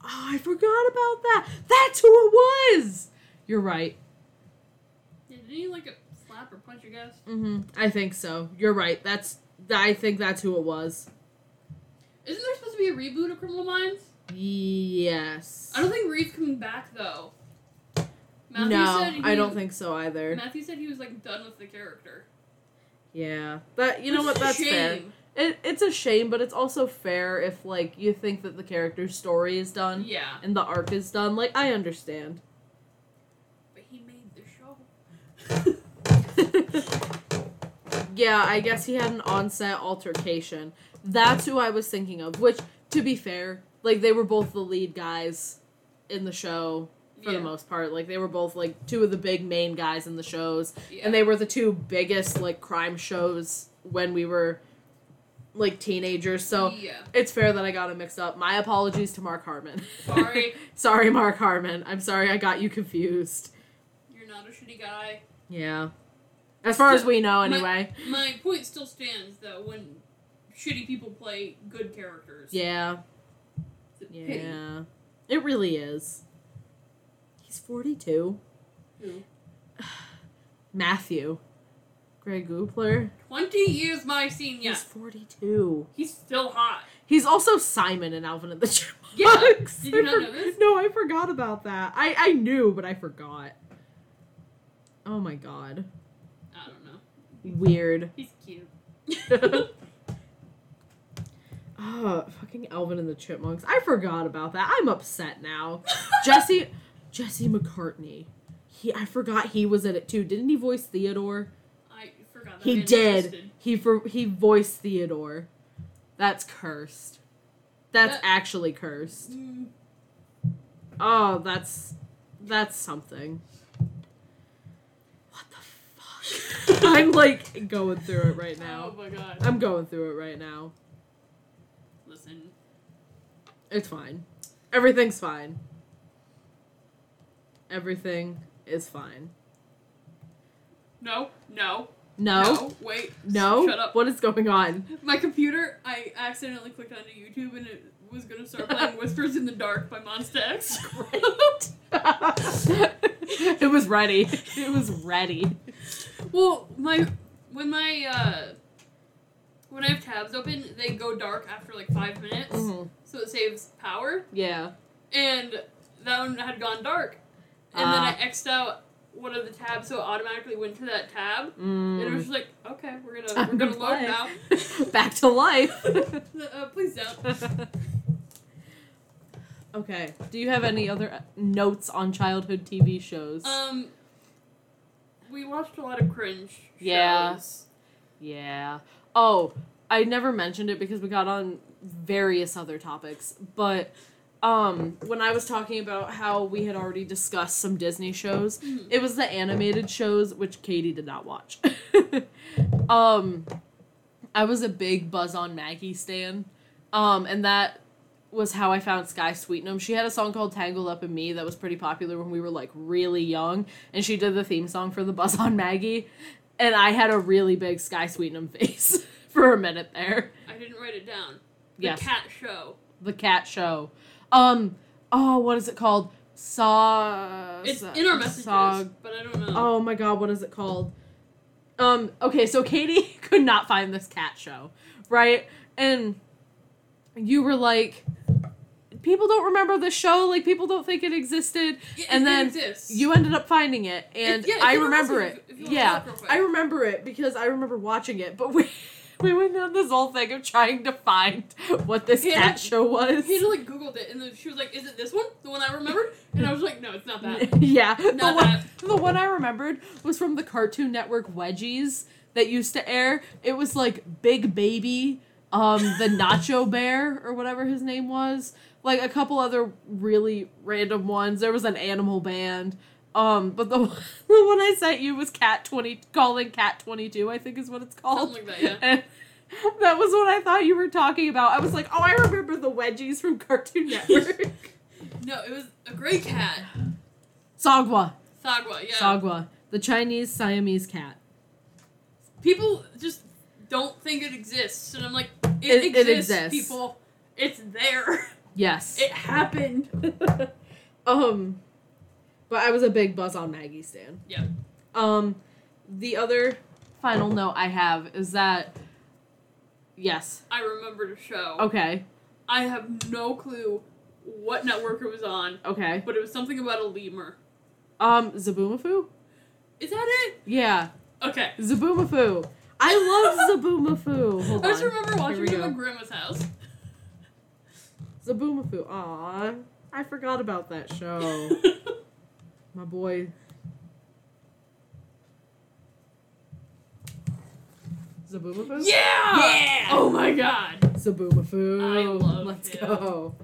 Oh, I forgot about that. That's who it was. You're right. Yeah, didn't he like a slap or punch a guest? Mhm. I think so. You're right. That's I think that's who it was. Isn't there supposed to be a reboot of Criminal Minds? Yes. I don't think Reid's coming back though. Matthew no, said he, I don't think so either. Matthew said he was like done with the character. Yeah. That you know what? That's fair. It, it's a shame, but it's also fair if like you think that the character's story is done Yeah, and the arc is done. Like I understand. but he made the show. yeah, I guess he had an onset altercation. That's who I was thinking of. Which, to be fair, like they were both the lead guys in the show for Yeah. the most part. Like they were both like two of the big main guys in the shows, Yeah. and they were the two biggest like crime shows when we were like teenagers. So yeah. it's fair that I got it mixed up. My apologies to Mark Harmon. Sorry, sorry, Mark Harmon. I'm sorry I got you confused. you're not a shitty guy. Yeah. As far as we know, anyway. My point still stands though. When shitty people play good characters, Yeah. it's a pity. Yeah. It really is. He's 42. Who? Matthew. Gray Gubler. Twenty years my senior. He's 42. He's still hot. He's also Simon in Alvin and the Chipmunks. Yeah. Did you not know this? No, I forgot about that. I, I knew, but I forgot. Oh my god. I don't know. Weird. He's cute. Oh, fucking Alvin and the Chipmunks. I forgot about that. I'm upset now. Jesse Jesse McCartney. He I forgot he was in it too. Didn't he voice Theodore? Forgot. He did. existed. He for he voiced Theodore. That's cursed. That's That- actually cursed. Mm, Oh, that's that's something. What the fuck? I'm like going through it right Oh now. my god. I'm going through it right now. Listen. It's fine. Everything's fine. Everything is fine. No. No. No? Wait. No? Shut up. What is going on? My computer. I accidentally clicked onto YouTube and it was gonna start playing "Whispers in the Dark" by Monsta X. it was ready. It was ready. Well, my when my uh when I have tabs open, they go dark after like five minutes, Mhm. so it saves power. Yeah. And that one had gone dark, and then I Ah. xed out one of the tabs, so it automatically went to that tab. Mm. And it was just like, okay, we're gonna we're gonna load play. now. Back to life. uh, please don't. okay. Do you have any other uh, notes on childhood TV shows? Um, we watched a lot of cringe. Yeah. yeah. Oh, I never mentioned it because we got on various other topics, but um when I was talking about how we had already discussed some Disney shows, Mhm. it was the animated shows which Katie did not watch. um I was a big Buzz on Maggie stan. Um and that was how I found Skye Sweetnam. She had a song called Tangled Up in Me that was pretty popular when we were like really young and she did the theme song for the Buzz on Maggie and I had a really big Skye Sweetnam face for a minute there. I didn't write it down. The Yes. cat show. The cat show. Um oh what is it called? Saw It's in our messages, Saw- but I don't know. Oh my god, what is it called? Um, okay, so Katie could not find this cat show, right? And you were like, people don't remember the show, like people don't think it existed. It- and it then exists. You ended up finding it, and yeah, I remember it. if Yeah, look real quick. I remember it because I remember watching it, but we we went down this whole thing of trying to find what this Yeah. cat show was. He just like googled it, and then she was like, "Is it this one? The one I remembered?" And I was like, "No, it's not that." yeah, the Not one, that. the one I remembered was from the Cartoon Network Wedgies that used to air. It was like Big Baby, um, the Nacho Bear or whatever his name was, like a couple other really random ones. There was an animal band. Um, but the, the one I sent you was Cat Twenty, calling Cat Twenty Two. I think is what it's called. Something like that, yeah. And that was what I thought you were talking about. I was like, oh, I remember the Wedgies from Cartoon Network. No, it was a gray cat. Sagwa. Sagwa, yeah. Sagwa, the Chinese Siamese cat. People just don't think it exists, and I'm like, it, It- it exists, exists. people. It's there. Yes. It happened. um, but I was a big Buzz on Maggie stan. Yeah. Um, the other final note I have is that yes. I remember the show. Okay. I have no clue what network it was on, Okay. but it was something about a lemur. Um, Zoboomafoo. Is that it? Yeah, Okay. Zoboomafoo. I love Zoboomafoo. Hold I just on. remember watching it at grandma's house. Zoboomafoo. Aw, I forgot about that show. My boy. Zoboomafoo. yeah! Yeah! Oh my god! Zoboomafoo. I love Let's him. go.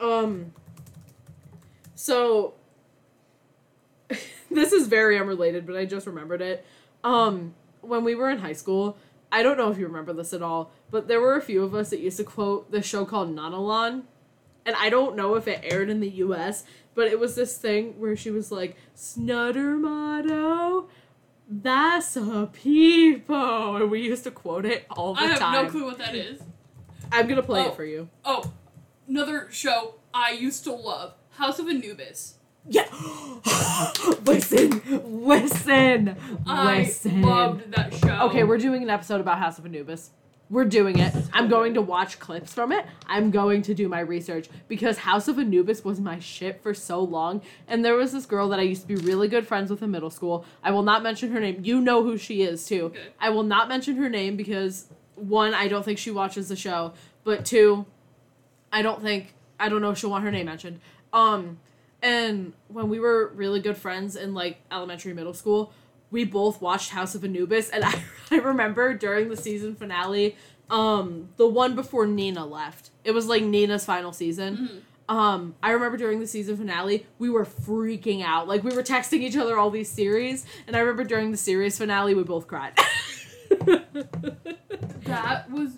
Um. So this is very unrelated, but I just remembered it. Um, when we were in high school, I don't know if you remember this at all, but there were a few of us that used to quote this show called Nanalan'. And I don't know if it aired in the US, but it was this thing where she was like, Snutter motto, that's a peepo. And we used to quote it all the time. I have time. no clue what that is. I'm gonna play Oh. it for you. Oh, another show I used to love House of Anubis. Yeah. listen, listen, I listen. loved that show. Okay, we're doing an episode about House of Anubis. We're doing it. I'm going to watch clips from it. I'm going to do my research because House of Anubis was my shit for so long. And there was this girl that I used to be really good friends with in middle school. I will not mention her name. You know who she is too. Okay. I will not mention her name because one, I don't think she watches the show, but two, I don't think I don't know if she'll want her name mentioned. Um and when we were really good friends in like elementary middle school, we both watched House of Anubis and I, I remember during the season finale, um the one before Nina left. It was like Nina's final season. Um, I remember during the season finale, we were freaking out. Like we were texting each other all these series, and I remember during the series finale, we both cried. That was.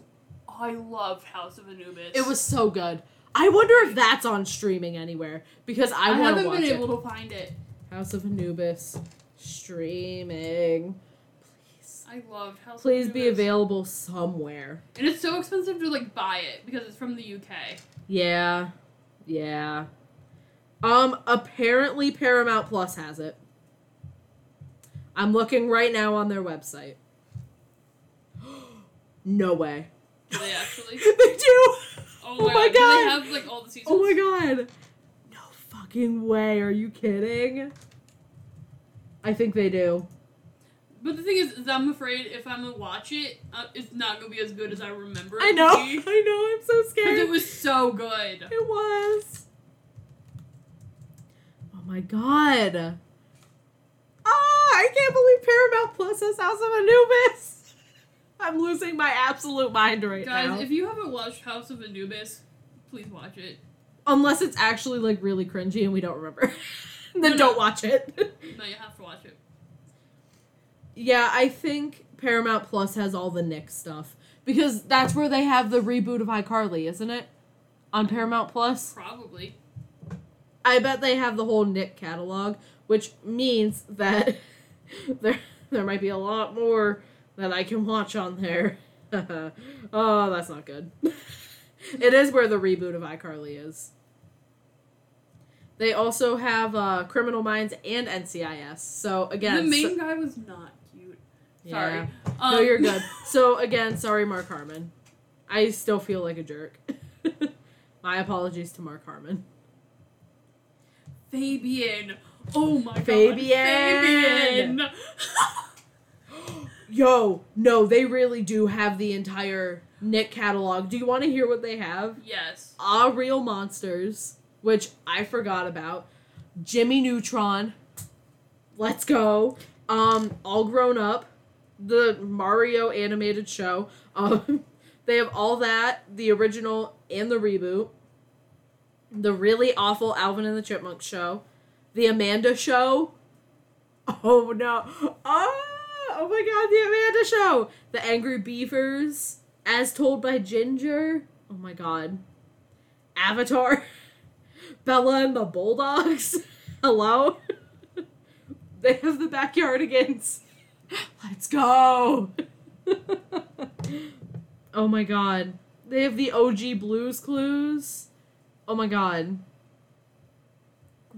I love House of Anubis. It was so good. I wonder if that's on streaming anywhere because I, I, want to haven't watch been it. able to find it. House of Anubis streaming. Please, I loved House please be available somewhere. And it's so expensive to like buy it because it's from the UK. Yeah, yeah. Um, apparently Paramount Plus has it. I'm looking right now on their website. no way. Do they actually? they do. Oh, Oh my god. They have like all the seasons? Oh my god. No fucking way. Are you kidding? I think they do. But the thing is, is I'm afraid if I'm gonna watch it, uh, it's not gonna be as good as I remember. it I to know. be. I know. I'm so scared. Because it was so good. It was. Oh my god. Ah, I can't believe Paramount Plus has House of Anubis. I'm losing my absolute mind right Guys, now. Guys, if you haven't watched House of Anubis, please watch it. Unless it's actually like really cringy and we don't remember. then don't watch it. No, you have to watch it. yeah, I think Paramount Plus has all the Nick stuff. Because that's where they have the reboot of iCarly, isn't it? On Paramount Plus? Probably. I bet they have the whole Nick catalog, which means that there there might be a lot more that I can watch on there. oh, that's not good. it is where the reboot of iCarly is. They also have uh, Criminal Minds and NCIS. So again, the main so- guy was not cute. Yeah. Sorry. no, Um, you're good. So again, sorry, Mark Harmon. I still feel like a jerk. My apologies to Mark Harmon. Fabian. Oh my Fabian. god. Fabian. Yo, no, they really do have the entire Nick catalog. Do you want to hear what they have? yes. Ah, Real Monsters, which I forgot about. Jimmy Neutron. Let's go. Um, All Grown Up. The Mario animated show. Um, they have all that, the original and the reboot. The really awful Alvin and the Chipmunks show. The Amanda Show. Oh no. Oh, oh my god, the Amanda Show. The Angry Beavers, as told by Ginger. Oh my god. Avatar. Bella and the Bulldogs. Hello. they have the backyardigans. Let's go. oh my god. They have the OG Blues Clues. Oh my god.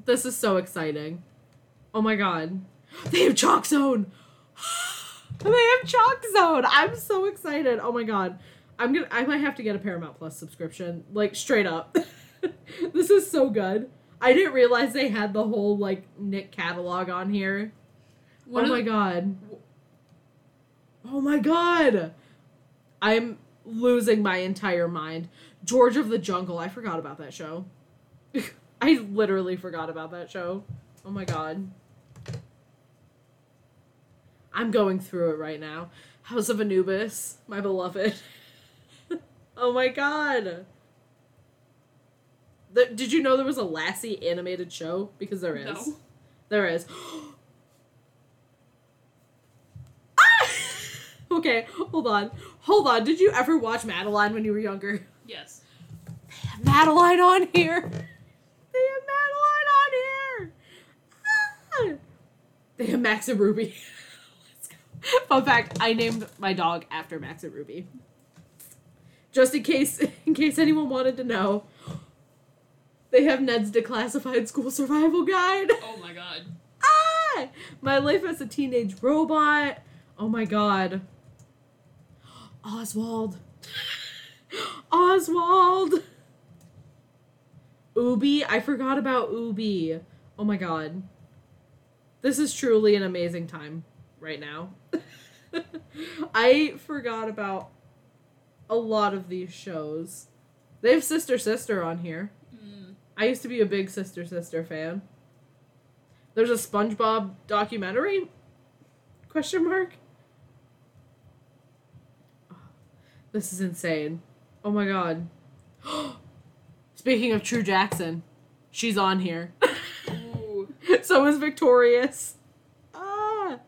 This is so exciting. Oh my god. They have Chalk Zone. they have Chalk Zone. I'm so excited. Oh my god. I'm gonna I might have to get a Paramount Plus subscription. Like straight up. this is so good. I didn't realize they had the whole like Nick catalog on here. One oh my the- god. Oh my god. I'm losing my entire mind. George of the Jungle. I forgot about that show. I literally forgot about that show. Oh my god. I'm going through it right now. House of Anubis, my beloved. oh my god. The, did you know there was a Lassie animated show? Because there is. No. There is. ah! okay, hold on. Hold on. Did you ever watch Madeline when you were younger? Yes. They have Madeline on here. They have Madeline on here. Ah! They have Max and Ruby. Fun fact, I named my dog after Max and Ruby. Just in case in case anyone wanted to know they have Ned's Declassified School Survival Guide. Oh my god. Ah! My life as a teenage robot. Oh my god. Oswald. Oswald. Oobi. I forgot about Oobi. Oh my god. This is truly an amazing time right now. I forgot about a lot of these shows. They have Sister Sister on here. I used to be a big Sister Sister fan. There's a SpongeBob documentary? Question mark. This is insane. Oh my god. Speaking of True Jackson, she's on here. Ooh. so is Victorious. Ah.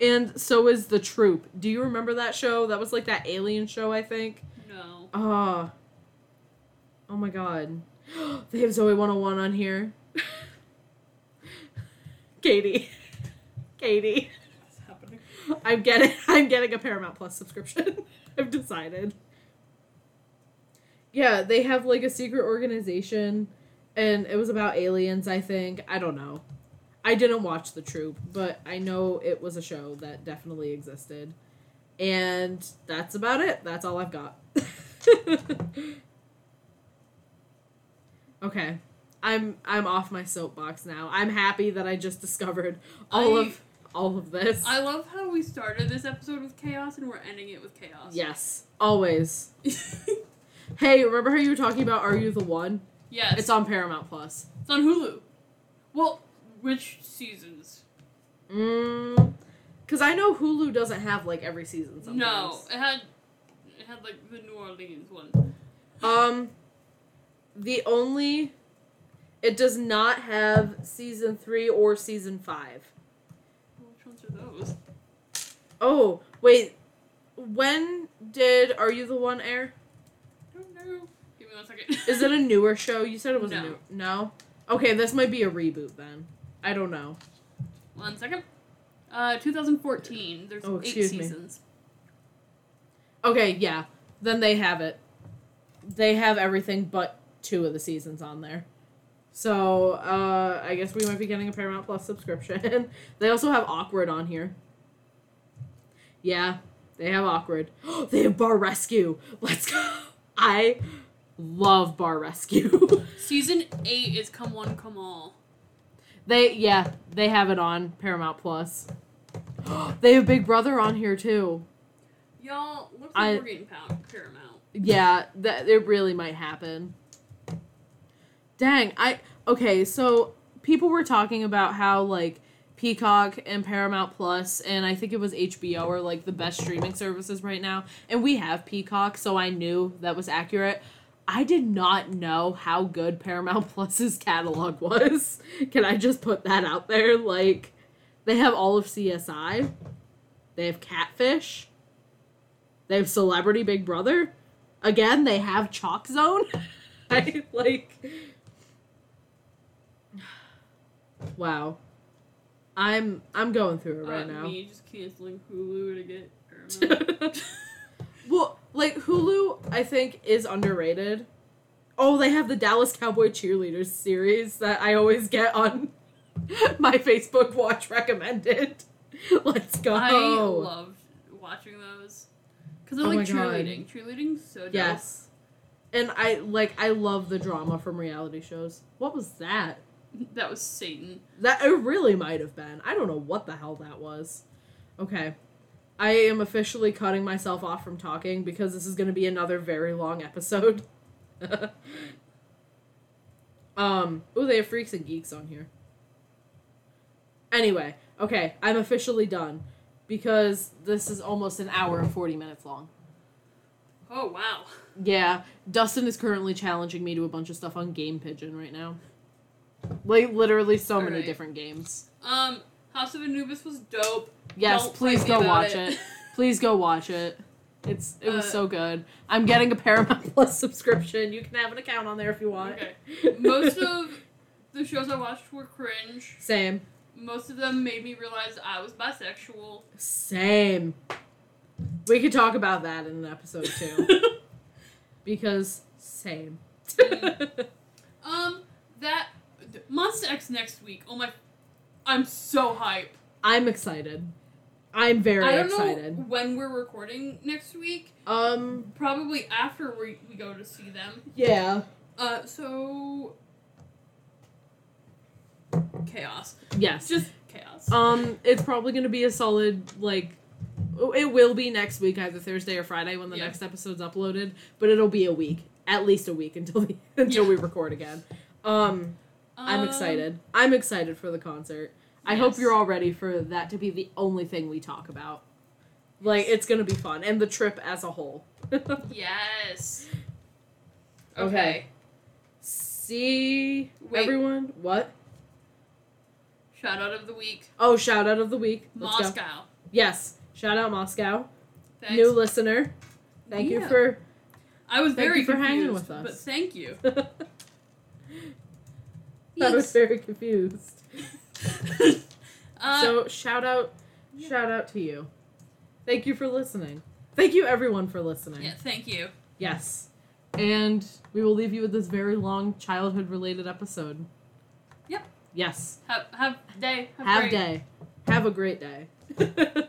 And so is The Troop. Do you remember that show? That was like that alien show, I think. No. Ah. Oh my god. They have Zoey 101 on here. Katie. Katie. What's happening? I'm getting I'm getting a Paramount Plus subscription. I've decided. Yeah, they have like a secret organization and it was about aliens, I think. I don't know. I didn't watch The Troop, but I know it was a show that definitely existed. And that's about it. That's all I've got. Okay. I'm I'm off my soapbox now. I'm happy that I just discovered all I- of all of this. I love how we started this episode with chaos and we're ending it with chaos. Yes, always. Hey, remember how you were talking about Are You the One? yes. It's on Paramount Plus. It's on Hulu. Well, which seasons? Mm, cause I know Hulu doesn't have like every season. Sometimes. No, it had it had like the New Orleans one. Um, the only it does not have season three or season five. Which ones are those? Oh wait, when did Are You the One air? I don't know. Give me one second. Is it a newer show? You said it was a No. new. No. Okay, this might be a reboot then. I don't know. one second? Uh, 2014. There's Oh, eight excuse me. seasons. Okay, yeah. Then they have it. They have everything but two of the seasons on there. So, uh, I guess we might be getting a Paramount Plus subscription. they also have Awkward on here. Yeah, they have Awkward. they have Bar Rescue. Let's go. I love Bar Rescue. Season eight is Come One, Come All. they, yeah, they have it on Paramount Plus. they have Big Brother on here too. Y'all, looks I- like we're getting Paramount. Yeah, that it really might happen. Dang, I okay, so people were talking about how like Peacock and Paramount Plus and I think it was HBO are like the best streaming services right now. And we have Peacock, so I knew that was accurate. I did not know how good Paramount Plus's catalog was. Can I just put that out there? Like they have all of CSI. They have Catfish. They have Celebrity Big Brother. Again, they have Chalk Zone. I like. Wow, I'm I'm going through it right uh, now. Me just canceling Hulu to get well, like Hulu, I think is underrated. Oh, they have the Dallas Cowboy Cheerleaders series that I always get on my Facebook Watch recommended. Let's go. I loved watching those. Because I Oh like God. cheerleading. Cheerleading's so dope. Yes. And I like I love the drama from reality shows. What was that? That was Satan. That it really might have been. I don't know what the hell that was. Okay. I am officially cutting myself off from talking because this is going to be another very long episode. um, oh, they have freaks and geeks on here. Anyway, okay, I'm officially done because this is almost an hour and 40 minutes long. Oh, wow. Yeah, Dustin is currently challenging me to a bunch of stuff on Game Pigeon right now. Like literally so many Alright. different games. Um, House of Anubis was dope. Yes, Don't please go watch it. it. Please go watch it. It's it was Uh, so good. I'm getting a Paramount Plus subscription. You can have an account on there if you want. Okay. Most of the shows I watched were cringe. Same. Most of them made me realize I was bisexual. Same. We could talk about that in an episode too. because same. um, that Monsta X next week. Oh my, I'm so hype. I'm excited. I'm very I don't excited. know when we're recording next week. Um Probably after we, we go to see them. yeah. Uh, so chaos. Yes. Just chaos. Um, it's probably gonna be a solid like. oh, It will be next week, either Thursday or Friday, when the Yeah. next episode's uploaded. But it'll be a week, at least a week until the until Yeah. we record again. Um, I'm Um, excited. I'm excited for the concert. I hope you're all ready for that to be the only thing we talk about. Like it's gonna be fun, and the trip as a whole. Yes. Okay. Okay. See Wait. everyone. What? Shout out of the week. Oh, shout out of the week. Let's go. Moscow. Yes, shout out Moscow. Thanks. New listener. Thank you for I was Thank very you for hanging confused, with us. But thank you. I was very confused. uh, so shout out, yeah. shout out to you. Thank you for listening. Thank you everyone for listening. yeah, thank you. Yes, and we will leave you with this very long childhood related episode. Yep. Yes. Have have day. Have, Have day. Have a great day.